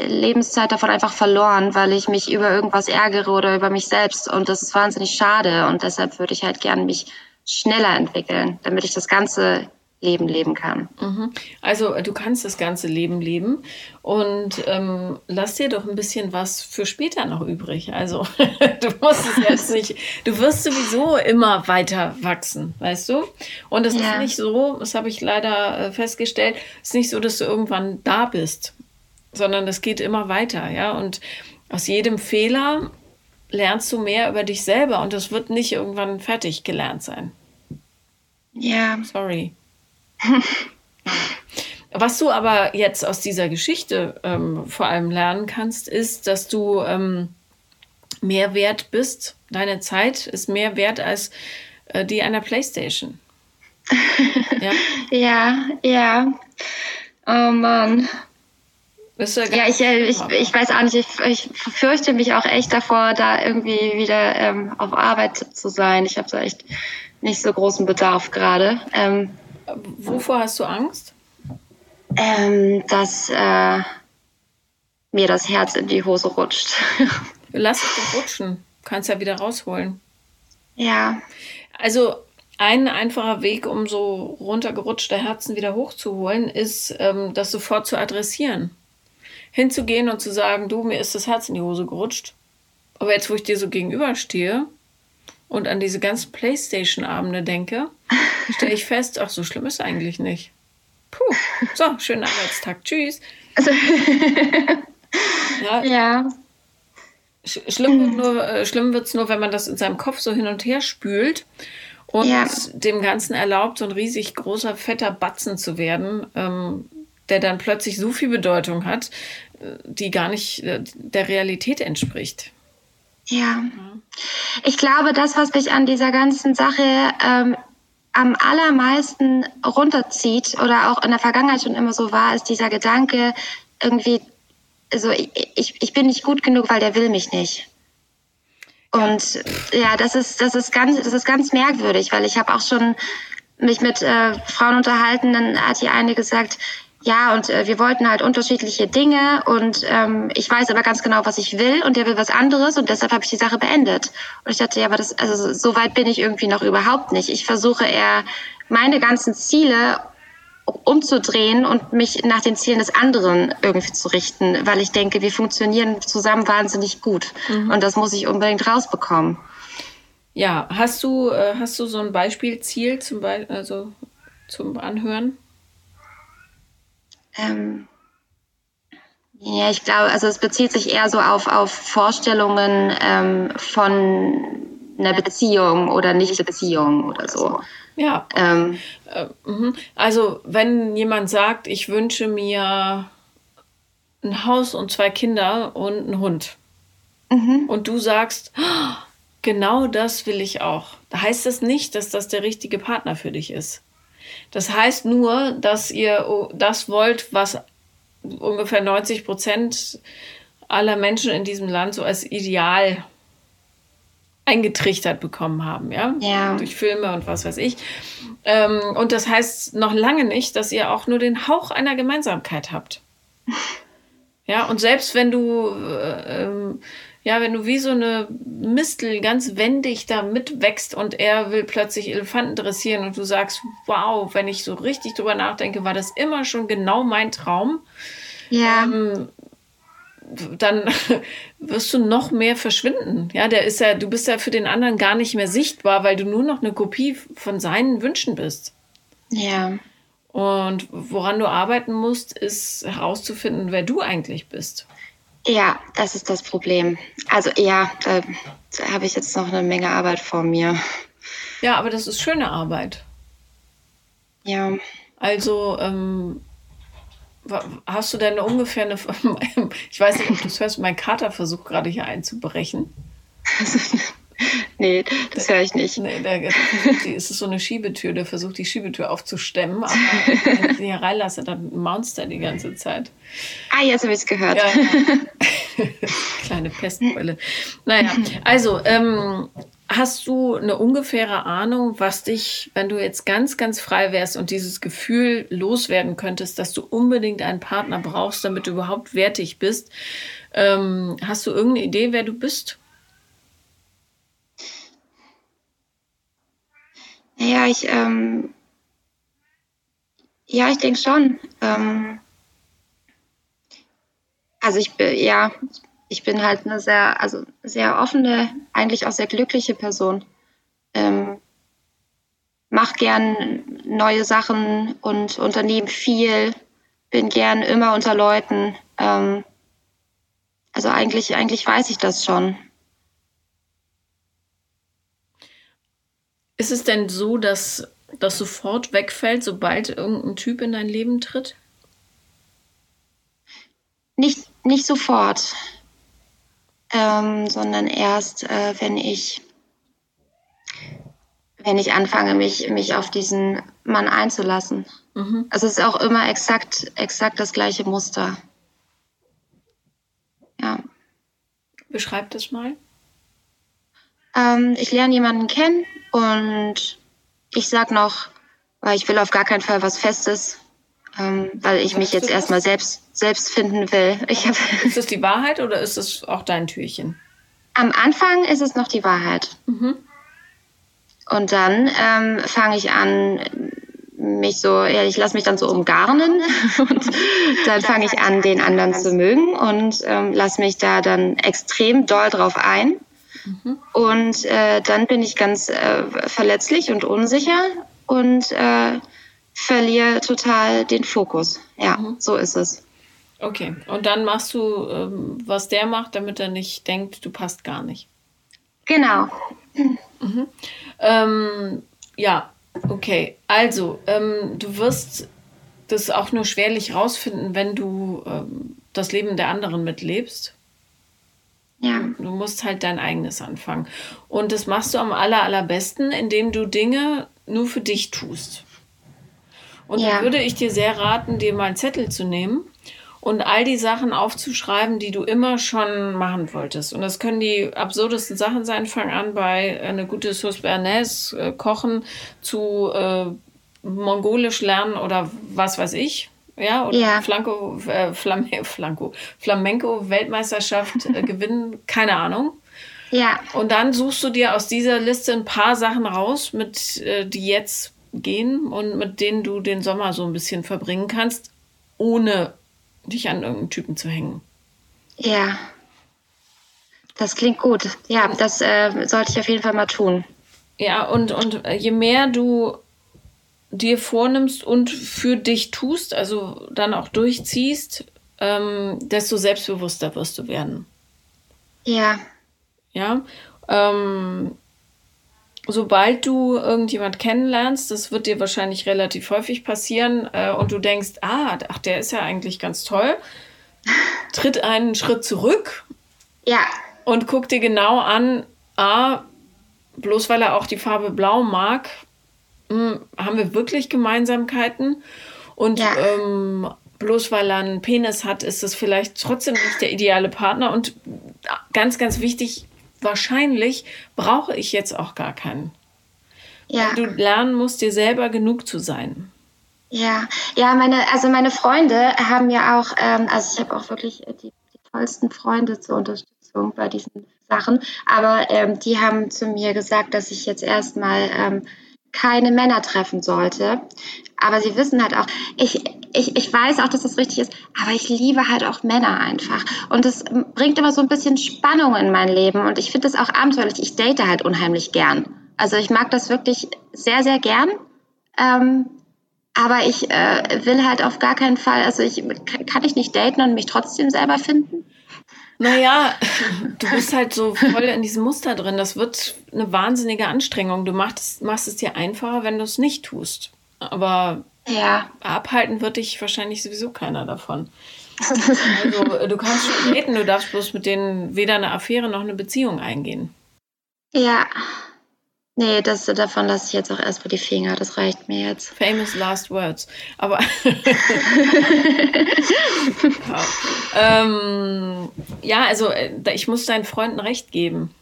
Lebenszeit davon einfach verloren, weil ich mich über irgendwas ärgere oder über mich selbst und das ist wahnsinnig schade und deshalb würde ich halt gerne mich schneller entwickeln, damit ich das Ganze Leben leben kann. Mhm. Also du kannst das ganze Leben leben und ähm, lass dir doch ein bisschen was für später noch übrig. Also du musst es jetzt nicht, du wirst sowieso immer weiter wachsen, weißt du? Und es ja. ist nicht so, das habe ich leider äh, festgestellt, es ist nicht so, dass du irgendwann da bist, sondern es geht immer weiter, ja. Und aus jedem Fehler lernst du mehr über dich selber und das wird nicht irgendwann fertig gelernt sein. Ja. Sorry. Was du aber jetzt aus dieser Geschichte ähm, vor allem lernen kannst, ist, dass du ähm, mehr wert bist. Deine Zeit ist mehr wert als äh, die einer Playstation. ja? ja, ja. Oh Mann. Ja, ich, äh, ich, ich weiß auch nicht, ich, ich fürchte mich auch echt davor, da irgendwie wieder ähm, auf Arbeit zu sein. Ich habe da echt nicht so großen Bedarf gerade. Ähm, Wovor hast du Angst? Ähm, dass äh, mir das Herz in die Hose rutscht. Lass es doch rutschen. Kannst ja wieder rausholen. Ja. Also ein einfacher Weg, um so runtergerutschte Herzen wieder hochzuholen, ist, ähm, das sofort zu adressieren. Hinzugehen und zu sagen, du, mir ist das Herz in die Hose gerutscht. Aber jetzt, wo ich dir so gegenüberstehe und an diese ganzen Playstation-Abende denke, stelle ich fest, ach, so schlimm ist eigentlich nicht. Puh, so, schönen Arbeitstag, tschüss. Also, ja. ja. Schlimm wird nur, äh, schlimm wird's nur, wenn man das in seinem Kopf so hin und her spült und ja. dem Ganzen erlaubt, so ein riesig großer, fetter Batzen zu werden, ähm, der dann plötzlich so viel Bedeutung hat, äh, die gar nicht äh, der Realität entspricht. Ja. Ich glaube, das, was mich an dieser ganzen Sache ähm, am allermeisten runterzieht oder auch in der Vergangenheit schon immer so war, ist dieser Gedanke, irgendwie, also ich, ich, ich bin nicht gut genug, weil der will mich nicht. Und ja, das ist, das ist ganz, das ist ganz merkwürdig, weil ich habe auch schon mich mit äh, Frauen unterhalten, dann hat die eine gesagt, ja, und äh, wir wollten halt unterschiedliche Dinge und ähm, ich weiß aber ganz genau, was ich will und der will was anderes und deshalb habe ich die Sache beendet. Und ich dachte, ja, aber das, also so weit bin ich irgendwie noch überhaupt nicht. Ich versuche eher meine ganzen Ziele umzudrehen und mich nach den Zielen des anderen irgendwie zu richten, weil ich denke, wir funktionieren zusammen wahnsinnig gut mhm. und das muss ich unbedingt rausbekommen. Ja, hast du, äh, hast du so ein Beispielziel zum, Be also zum Anhören? Ähm, ja, ich glaube, also es bezieht sich eher so auf, auf Vorstellungen ähm, von einer Beziehung oder nicht Beziehung oder so. Ja. Ähm, äh, mhm. also wenn jemand sagt, ich wünsche mir ein Haus und zwei Kinder und einen Hund. Mhm. Und du sagst, oh, genau das will ich auch. Da heißt das nicht, dass das der richtige Partner für dich ist. Das heißt nur, dass ihr das wollt, was ungefähr 90 Prozent aller Menschen in diesem Land so als Ideal eingetrichtert bekommen haben, ja? ja. Durch Filme und was weiß ich. Ähm, und das heißt noch lange nicht, dass ihr auch nur den Hauch einer Gemeinsamkeit habt. Ja, und selbst wenn du äh, ähm, ja, wenn du wie so eine Mistel ganz wendig da mitwächst und er will plötzlich Elefanten dressieren und du sagst, wow, wenn ich so richtig drüber nachdenke, war das immer schon genau mein Traum. Ja. Ähm, dann wirst du noch mehr verschwinden. Ja, der ist ja, du bist ja für den anderen gar nicht mehr sichtbar, weil du nur noch eine Kopie von seinen Wünschen bist. Ja. Und woran du arbeiten musst, ist herauszufinden, wer du eigentlich bist. Ja, das ist das Problem. Also ja, da, habe ich jetzt noch eine Menge Arbeit vor mir. Ja, aber das ist schöne Arbeit. Ja. Also, ähm, hast du denn ungefähr eine. Ich weiß nicht, ob du es hörst, mein Kater versucht gerade hier einzubrechen. nee, das höre ich nicht. Nee, der die, es ist so eine Schiebetür, der versucht, die Schiebetür aufzustemmen. Aber wenn ich ihn hier reinlasse, dann maunzt er die ganze Zeit. Ah, jetzt habe ich es gehört. Ja, Kleine Pestbeule. Naja, also, ähm, hast du eine ungefähre Ahnung, was dich, wenn du jetzt ganz, ganz frei wärst und dieses Gefühl loswerden könntest, dass du unbedingt einen Partner brauchst, damit du überhaupt wertig bist? Ähm, hast du irgendeine Idee, wer du bist? Ja, ich, ähm, ja, ich denke schon. Ähm, also ich bin, ja, ich bin halt eine sehr, also sehr offene, eigentlich auch sehr glückliche Person. Ähm, mach gern neue Sachen und unternehme viel, bin gern immer unter Leuten. Ähm, also eigentlich, eigentlich weiß ich das schon. Ist es denn so, dass das sofort wegfällt, sobald irgendein Typ in dein Leben tritt? Nicht, nicht sofort, ähm, sondern erst, äh, wenn ich wenn ich anfange, mich, mich auf diesen Mann einzulassen. Mhm. Also es ist auch immer exakt, exakt das gleiche Muster. Ja. Beschreib das mal. Ähm, ich lerne jemanden kennen und ich sag noch, weil ich will auf gar keinen Fall was Festes, ähm, weil ich mich jetzt erstmal selbst, selbst finden will. Ist das die Wahrheit oder ist das auch dein Türchen? Am Anfang ist es noch die Wahrheit. Mhm. Und dann ähm, fange ich an, mich so, ja, ich lasse mich dann so umgarnen und dann fange ich an, den anderen zu mögen und ähm, lasse mich da dann extrem doll drauf ein. Mhm. Und äh, dann bin ich ganz äh, verletzlich und unsicher und äh, verliere total den Fokus. Ja, mhm. so ist es. Okay, und dann machst du, ähm, was der macht, damit er nicht denkt, du passt gar nicht. Genau. Mhm. Ähm, ja, okay. Also, ähm, du wirst das auch nur schwerlich rausfinden, wenn du ähm, das Leben der anderen mitlebst. Ja. Du musst halt dein eigenes anfangen. Und das machst du am aller, allerbesten, indem du Dinge nur für dich tust. Und ja. da würde ich dir sehr raten, dir mal einen Zettel zu nehmen und all die Sachen aufzuschreiben, die du immer schon machen wolltest. Und das können die absurdesten Sachen sein. Fang an bei eine gute Sauce Bernays äh, kochen zu äh, Mongolisch lernen oder was weiß ich. Ja, oder ja. Flanko, äh, Flam Flanko, Flamenco-Weltmeisterschaft äh, gewinnen, keine Ahnung. Ja. Und dann suchst du dir aus dieser Liste ein paar Sachen raus, mit äh, die jetzt gehen und mit denen du den Sommer so ein bisschen verbringen kannst, ohne dich an irgendeinen Typen zu hängen. Ja. Das klingt gut. Ja, das äh, sollte ich auf jeden Fall mal tun. Ja, und, und je mehr du dir vornimmst und für dich tust, also dann auch durchziehst, ähm, desto selbstbewusster wirst du werden. Ja. Ja. Ähm, sobald du irgendjemand kennenlernst, das wird dir wahrscheinlich relativ häufig passieren, äh, und du denkst, ah, ach, der ist ja eigentlich ganz toll, tritt einen Schritt zurück. Ja. Und guck dir genau an, ah, bloß weil er auch die Farbe Blau mag, mh, hm, haben wir wirklich Gemeinsamkeiten? Und ja. ähm, bloß weil er einen Penis hat, ist es vielleicht trotzdem nicht der ideale Partner. Und ganz, ganz wichtig, wahrscheinlich brauche ich jetzt auch gar keinen. Ja. Du lernen musst, dir selber genug zu sein. Ja, ja, meine, also meine Freunde haben ja auch, ähm, also ich habe auch wirklich die, die, tollsten Freunde zur Unterstützung bei diesen Sachen, aber ähm, die haben zu mir gesagt, dass ich jetzt erstmal ähm, keine Männer treffen sollte. Aber sie wissen halt auch, ich, ich, ich weiß auch, dass das richtig ist, aber ich liebe halt auch Männer einfach. Und das bringt immer so ein bisschen Spannung in mein Leben. Und ich finde das auch abenteuerlich. Ich date halt unheimlich gern. Also ich mag das wirklich sehr, sehr gern. Ähm, aber ich äh, will halt auf gar keinen Fall, also ich kann ich nicht daten und mich trotzdem selber finden. Naja, du bist halt so voll in diesem Muster drin. Das wird eine wahnsinnige Anstrengung. Du machst, machst es dir einfacher, wenn du es nicht tust. Aber ja. abhalten wird dich wahrscheinlich sowieso keiner davon. Also, du kannst schon daten, du darfst bloß mit denen weder eine Affäre noch eine Beziehung eingehen. Ja. Nee, das, davon lasse ich jetzt auch erstmal die Finger. Das reicht mir jetzt. Famous last words. Aber. ja. Ähm, ja, also äh, ich muss deinen Freunden recht geben.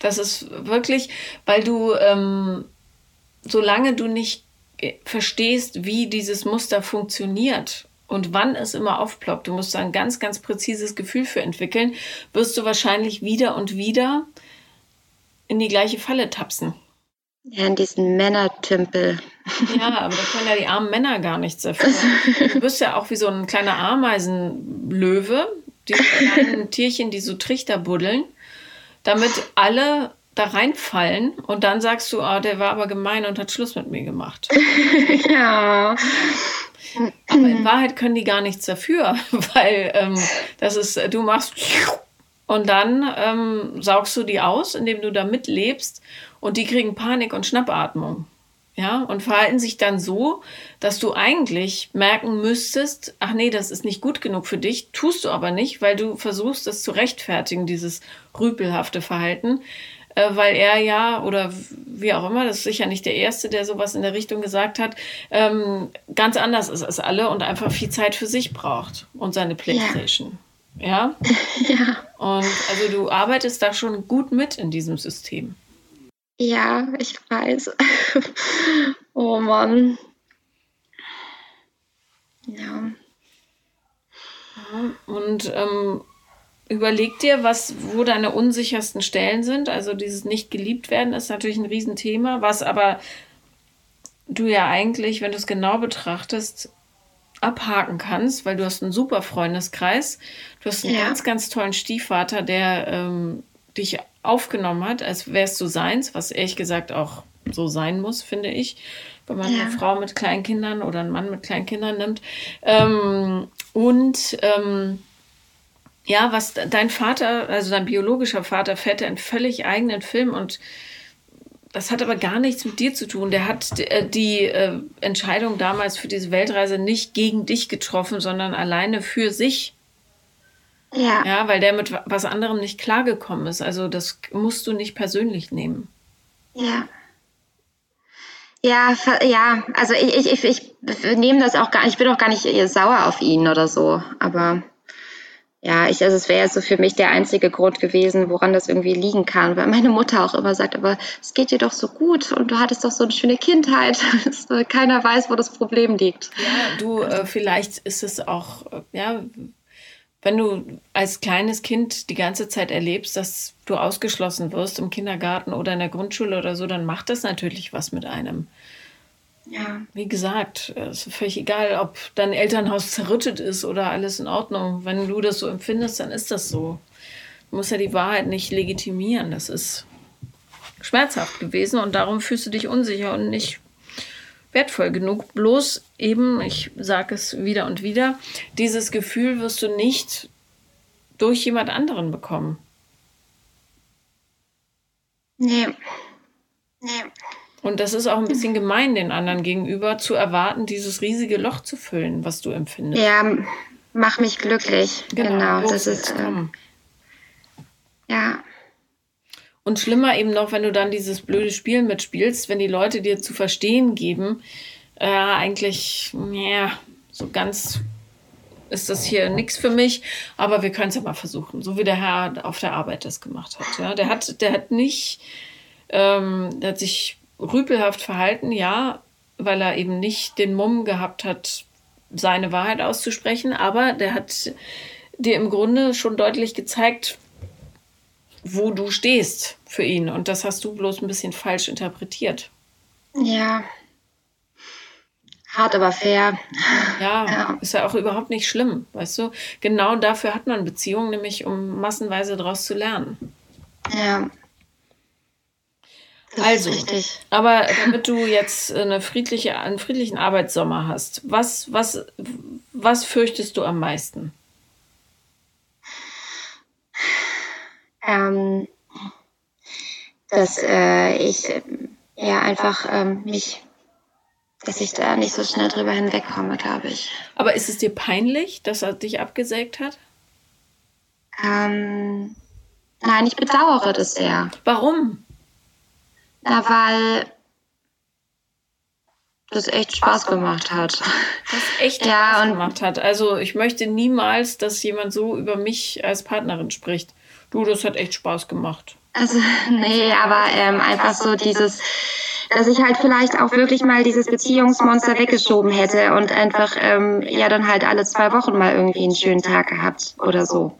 Das ist wirklich, weil du, ähm, solange du nicht verstehst, wie dieses Muster funktioniert und wann es immer aufploppt, du musst da ein ganz, ganz präzises Gefühl für entwickeln, wirst du wahrscheinlich wieder und wieder in die gleiche Falle tapsen. Ja, in diesen Männertümpel. Ja, aber da können ja die armen Männer gar nichts dafür. Du bist ja auch wie so ein kleiner Ameisenlöwe, die kleinen Tierchen, die so Trichter buddeln, damit alle da reinfallen und dann sagst du, ah, der war aber gemein und hat Schluss mit mir gemacht. ja. Aber in Wahrheit können die gar nichts dafür, weil ähm, das ist, du machst Und dann ähm, saugst du die aus, indem du da mitlebst und die kriegen Panik und Schnappatmung. Ja, und verhalten sich dann so, dass du eigentlich merken müsstest, ach nee, das ist nicht gut genug für dich, tust du aber nicht, weil du versuchst, das zu rechtfertigen, dieses rüpelhafte Verhalten, äh, weil er ja, oder wie auch immer, das ist sicher nicht der Erste, der sowas in der Richtung gesagt hat, ähm, ganz anders ist als alle und einfach viel Zeit für sich braucht und seine Playstation. Ja. ja? ja. Und also du arbeitest da schon gut mit in diesem System. Ja, ich weiß. oh Mann. Ja. Und ähm, überleg dir, was, wo deine unsichersten Stellen sind. Also dieses nicht geliebt werden ist natürlich ein Riesenthema, was aber du ja eigentlich, wenn du es genau betrachtest, abhaken kannst, weil du hast einen super Freundeskreis. Du hast einen ja. ganz, ganz tollen Stiefvater, der ähm, dich aufgenommen hat, als wärst du seins, was ehrlich gesagt auch so sein muss, finde ich, wenn man ja. eine Frau mit kleinen Kindern oder einen Mann mit kleinen Kindern nimmt. Ähm, und ähm, ja, was dein Vater, also dein biologischer Vater, fährt einen völlig eigenen Film und das hat aber gar nichts mit dir zu tun. Der hat äh, die äh, Entscheidung damals für diese Weltreise nicht gegen dich getroffen, sondern alleine für sich. Ja. Ja, weil der mit was anderem nicht klargekommen ist. Also das musst du nicht persönlich nehmen. Ja. Ja, ja, also ich, ich, ich, ich nehme das auch gar nicht, ich bin auch gar nicht sauer auf ihn oder so, aber ja, ich, also es wäre so für mich der einzige Grund gewesen, woran das irgendwie liegen kann, weil meine Mutter auch immer sagt, aber es geht dir doch so gut und du hattest doch so eine schöne Kindheit. Keiner weiß, wo das Problem liegt. Ja, du, äh, vielleicht ist es auch, äh, ja, wenn du als kleines Kind die ganze Zeit erlebst, dass du ausgeschlossen wirst im Kindergarten oder in der Grundschule oder so, dann macht das natürlich was mit einem. Ja. Wie gesagt, es ist völlig egal, ob dein Elternhaus zerrüttet ist oder alles in Ordnung. Wenn du das so empfindest, dann ist das so. Du musst ja die Wahrheit nicht legitimieren. Das ist schmerzhaft gewesen und darum fühlst du dich unsicher und nicht wertvoll genug. Bloß eben, ich sage es wieder und wieder, dieses Gefühl wirst du nicht durch jemand anderen bekommen. Nee. Nee. Und das ist auch ein bisschen gemein den anderen gegenüber, zu erwarten, dieses riesige Loch zu füllen, was du empfindest. Ja, mach mich glücklich. Genau, genau das ist. Äh, ja. Und schlimmer eben noch, wenn du dann dieses blöde Spiel mitspielst, wenn die Leute dir zu verstehen geben, äh, eigentlich, ja, so ganz ist das hier nichts für mich, aber wir können es ja mal versuchen, so wie der Herr auf der Arbeit das gemacht hat. Ja, der hat, der hat nicht, ähm, der hat sich rüpelhaft verhalten, ja, weil er eben nicht den Mumm gehabt hat, seine Wahrheit auszusprechen, aber der hat dir im Grunde schon deutlich gezeigt, wo du stehst für ihn. Und das hast du bloß ein bisschen falsch interpretiert. Ja. Hart, aber fair. Ja, ja, ist ja auch überhaupt nicht schlimm, weißt du? Genau dafür hat man Beziehungen, nämlich um massenweise daraus zu lernen. Ja. Das also, aber damit du jetzt eine friedliche, einen friedlichen Arbeitssommer hast, was, was, was fürchtest du am meisten? Ähm, dass äh, ich äh, ja einfach ähm, mich, dass ich da nicht so schnell drüber hinwegkomme, glaube ich. Aber ist es dir peinlich, dass er dich abgesägt hat? Ähm, nein, ich bedauere das sehr. Warum? Na, weil das echt Spaß gemacht hat. Das echt ja, Spaß gemacht hat. Also ich möchte niemals, dass jemand so über mich als Partnerin spricht. Du, das hat echt Spaß gemacht. Also, nee, aber ähm, einfach so dieses, dass ich halt vielleicht auch wirklich mal dieses Beziehungsmonster weggeschoben hätte und einfach ähm, ja dann halt alle zwei Wochen mal irgendwie einen schönen Tag gehabt oder so.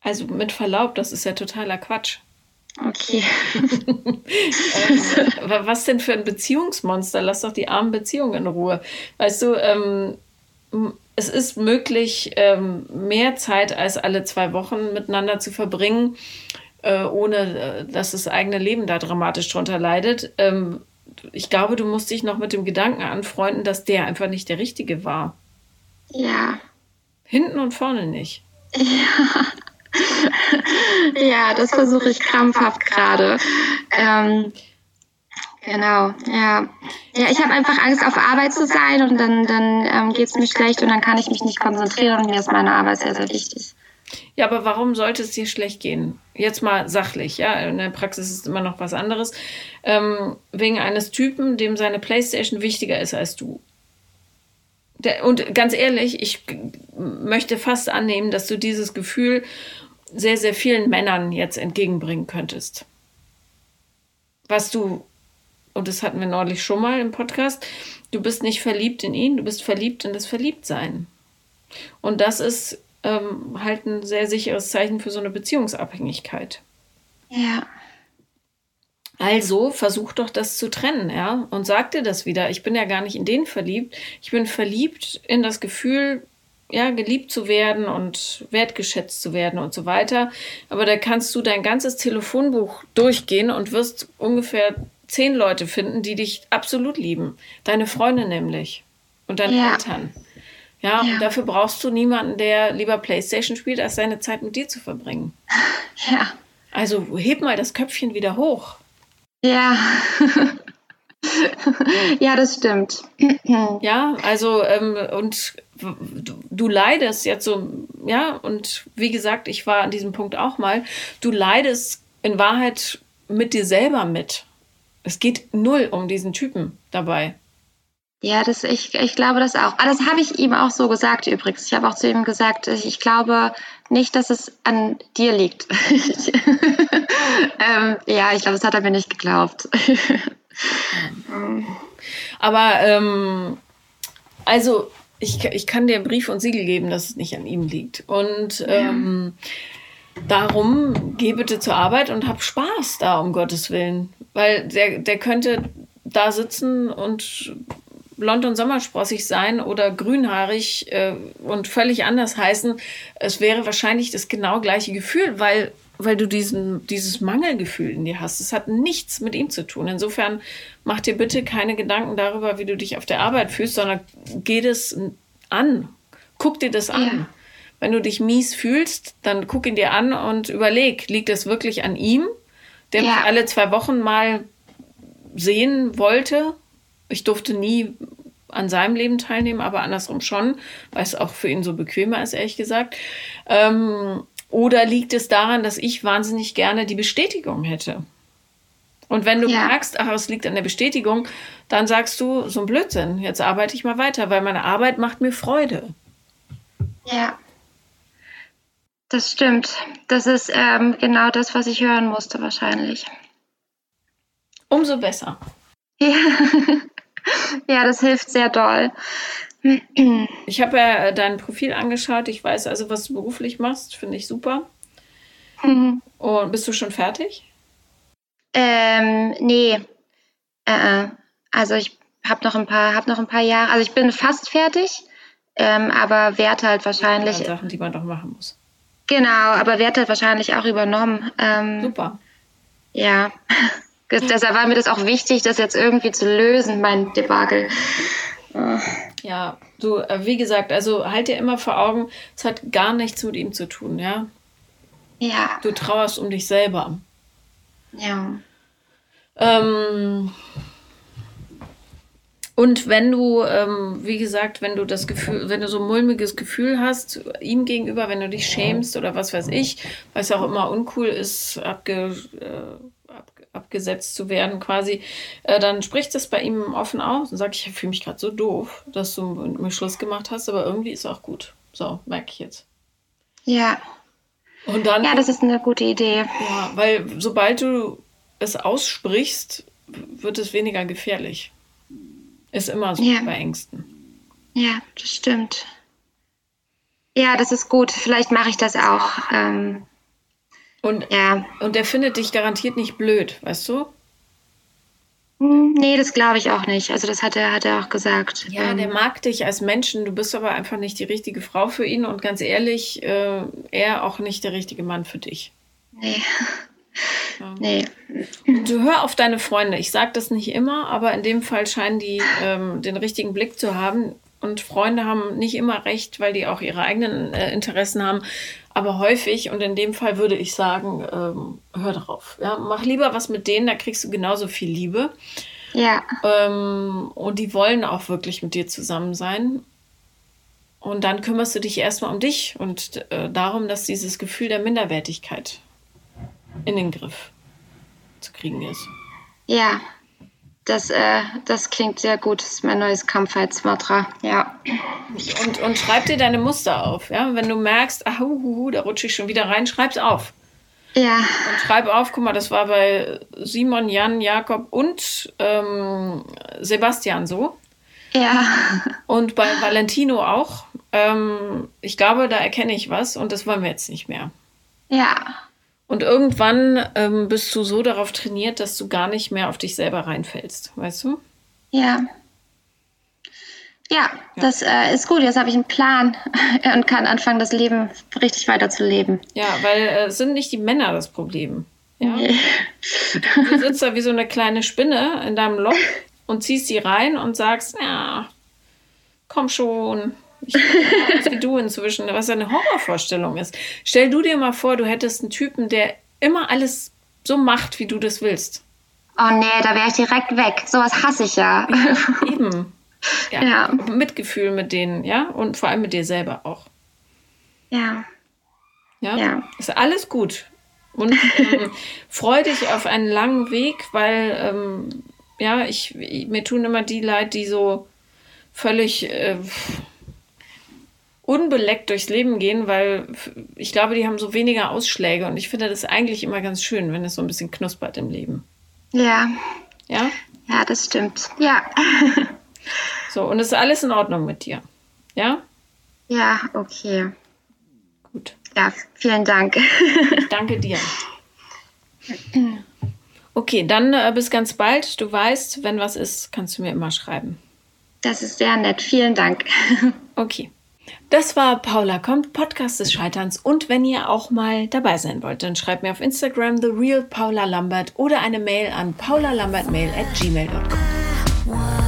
Also mit Verlaub, das ist ja totaler Quatsch. Okay. ähm, was denn für ein Beziehungsmonster? Lass doch die armen Beziehungen in Ruhe. Weißt du, ähm, es ist möglich, ähm, mehr Zeit als alle zwei Wochen miteinander zu verbringen, äh, ohne äh, dass das eigene Leben da dramatisch drunter leidet. Ähm, ich glaube, du musst dich noch mit dem Gedanken anfreunden, dass der einfach nicht der Richtige war. Ja. Hinten und vorne nicht. Ja. ja, das versuche ich krampfhaft gerade. Ähm, genau, ja. Ja, ich habe einfach Angst, auf Arbeit zu sein und dann, dann ähm, geht es mir schlecht und dann kann ich mich nicht konzentrieren und mir ist meine Arbeit sehr, sehr wichtig. Ja, aber warum sollte es dir schlecht gehen? Jetzt mal sachlich, ja. In der Praxis ist immer noch was anderes. Ähm, wegen eines Typen, dem seine Playstation wichtiger ist als du. Der, und ganz ehrlich, ich möchte fast annehmen, dass du dieses Gefühl sehr, sehr vielen Männern jetzt entgegenbringen könntest. Was du, und das hatten wir neulich schon mal im Podcast, du bist nicht verliebt in ihn, du bist verliebt in das Verliebtsein. Und das ist ähm, halt ein sehr sicheres Zeichen für so eine Beziehungsabhängigkeit. Ja. Also versuch doch das zu trennen, ja, und sag dir das wieder. Ich bin ja gar nicht in den verliebt. Ich bin verliebt in das Gefühl, ja, geliebt zu werden und wertgeschätzt zu werden und so weiter. Aber da kannst du dein ganzes Telefonbuch durchgehen und wirst ungefähr zehn Leute finden, die dich absolut lieben. Deine Freunde nämlich und deine ja. Eltern. Ja, ja, und dafür brauchst du niemanden, der lieber Playstation spielt, als seine Zeit mit dir zu verbringen. Ja. Also heb mal das Köpfchen wieder hoch. Ja. ja, das stimmt. ja, also ähm, und du, du, leidest jetzt so, ja, und wie gesagt, ich war an diesem Punkt auch mal, du leidest in Wahrheit mit dir selber mit. Es geht null um diesen Typen dabei. Ja, das, ich, ich glaube das auch. Aber das habe ich ihm auch so gesagt übrigens. Ich habe auch zu ihm gesagt, ich glaube nicht, dass es an dir liegt. ähm, ja, ich glaube, das hat er mir nicht geglaubt. Aber ähm, also ich, ich kann dir Brief und Siegel geben, dass es nicht an ihm liegt. Und ähm, darum geh bitte zur Arbeit und hab Spaß da, um Gottes Willen. Weil der, der könnte da sitzen und blond und sommersprossig sein oder grünhaarig äh, und völlig anders heißen, es wäre wahrscheinlich das genau gleiche Gefühl, weil, weil du diesen, dieses Mangelgefühl in dir hast. Es hat nichts mit ihm zu tun. Insofern mach dir bitte keine Gedanken darüber, wie du dich auf der Arbeit fühlst, sondern geh das an. Guck dir das an. Ja. Wenn du dich mies fühlst, dann guck ihn dir an und überleg, liegt es wirklich an ihm, der ja. mich alle zwei Wochen mal sehen wollte ich durfte nie an seinem Leben teilnehmen, aber andersrum schon, weil es auch für ihn so bequemer ist, ehrlich gesagt. Ähm, oder liegt es daran, dass ich wahnsinnig gerne die Bestätigung hätte? Und wenn du ja. merkst, ach, es liegt an der Bestätigung, dann sagst du, so ein Blödsinn, jetzt arbeite ich mal weiter, weil meine Arbeit macht mir Freude. Ja, das stimmt. Das ist ähm, genau das, was ich hören musste wahrscheinlich. Umso besser. Ja. ja, das hilft sehr doll. Ich habe ja äh, dein Profil angeschaut. Ich weiß also, was du beruflich machst. Finde ich super. Mhm. Und bist du schon fertig? Ähm, nee. Äh, äh. also ich habe noch ein paar, habe noch ein paar Jahre. Also ich bin fast fertig, ähm, aber werde halt wahrscheinlich. Ja, Sachen, die man doch machen muss. Genau, aber werde halt wahrscheinlich auch übernommen. Ähm, super. Ja. Deshalb war mir das auch wichtig, das jetzt irgendwie zu lösen, mein Debakel. Ja, du, äh, wie gesagt, also halt dir immer vor Augen, es hat gar nichts mit ihm zu tun, ja? Ja. Du trauerst um dich selber. Ja. Ähm, und wenn du, ähm, wie gesagt, wenn du das Gefühl, wenn du so ein mulmiges Gefühl hast, ihm gegenüber, wenn du dich schämst oder was weiß ich, was auch immer uncool ist, abge, äh, abgesetzt zu werden quasi, äh, dann spricht das bei ihm offen aus und sagt, ich fühle mich gerade so doof, dass du mit mir Schluss gemacht hast, aber irgendwie ist auch gut. So, merke ich jetzt. Ja. Und dann. Ja, das ist eine gute Idee. Ja, weil sobald du es aussprichst, wird es weniger gefährlich. Ist immer so ja. bei Ängsten. Ja, das stimmt. Ja, das ist gut. Vielleicht mache ich das auch. Ähm, und, ja. und der findet dich garantiert nicht blöd, weißt du? Hm, nee, das glaube ich auch nicht. Also das hat er, hat er auch gesagt. Ja, ähm, der mag dich als Menschen, du bist aber einfach nicht die richtige Frau für ihn und ganz ehrlich, äh, er auch nicht der richtige Mann für dich. Nee. Ja. Nee. Du hör auf deine Freunde. Ich sage das nicht immer, aber in dem Fall scheinen die ähm, den richtigen Blick zu haben. Und Freunde haben nicht immer recht, weil die auch ihre eigenen äh, Interessen haben. Aber häufig, und in dem Fall würde ich sagen, ähm, hör drauf. Ja? Mach lieber was mit denen, da kriegst du genauso viel Liebe. Ja. Ähm, und die wollen auch wirklich mit dir zusammen sein. Und dann kümmerst du dich erstmal um dich und äh, darum, dass dieses Gefühl der Minderwertigkeit in den Griff zu kriegen ist. Ja, das, äh, das klingt sehr gut. Das ist mein neues Kampfheitsmantra. Ja. Und, und schreib dir deine Muster auf. Ja? Wenn du merkst, ach, hu, hu, da rutsche ich schon wieder rein, schreib's auf. Ja. Und schreib auf, guck mal, das war bei Simon, Jan, Jakob und ähm, Sebastian so. Ja. Und bei Valentino auch. Ähm, ich glaube, da erkenne ich was und das wollen wir jetzt nicht mehr. Ja. Und irgendwann ähm, bist du so darauf trainiert, dass du gar nicht mehr auf dich selber reinfällst, weißt du? Ja. Ja, ja. das äh, ist gut. Jetzt habe ich einen Plan und kann anfangen, das Leben richtig weiterzuleben. Ja, weil äh, es sind nicht die Männer das Problem. Ja? Nee. Du sitzt da wie so eine kleine Spinne in deinem Loch und ziehst sie rein und sagst, ja, komm schon, ich bin wie du inzwischen, was eine Horrorvorstellung ist. Stell du dir mal vor, du hättest einen Typen, der immer alles so macht, wie du das willst. Oh nee, da wäre ich direkt weg. Sowas hasse ich ja. ja eben. Ja. ja. Mitgefühl mit denen, ja, und vor allem mit dir selber auch. Ja. Ja. ja. Ist alles gut. Und ähm, freu dich auf einen langen Weg, weil ähm, ja, ich, mir tun immer die leid, die so völlig äh, unbeleckt durchs Leben gehen, weil ich glaube, die haben so weniger Ausschläge und ich finde das eigentlich immer ganz schön, wenn es so ein bisschen knuspert im Leben. Ja. Ja? Ja, das stimmt. Ja. so, und ist alles in Ordnung mit dir. Ja? Ja, okay. Gut. Ja, vielen Dank. ich danke dir. Okay, dann äh, bis ganz bald. Du weißt, wenn was ist, kannst du mir immer schreiben. Das ist sehr nett. Vielen Dank. Okay. Das war Paula kommt, Podcast des Scheiterns. Und wenn ihr auch mal dabei sein wollt, dann schreibt mir auf Instagram The Real Paula Lambert oder eine Mail an paulalambertmail at gmail.com.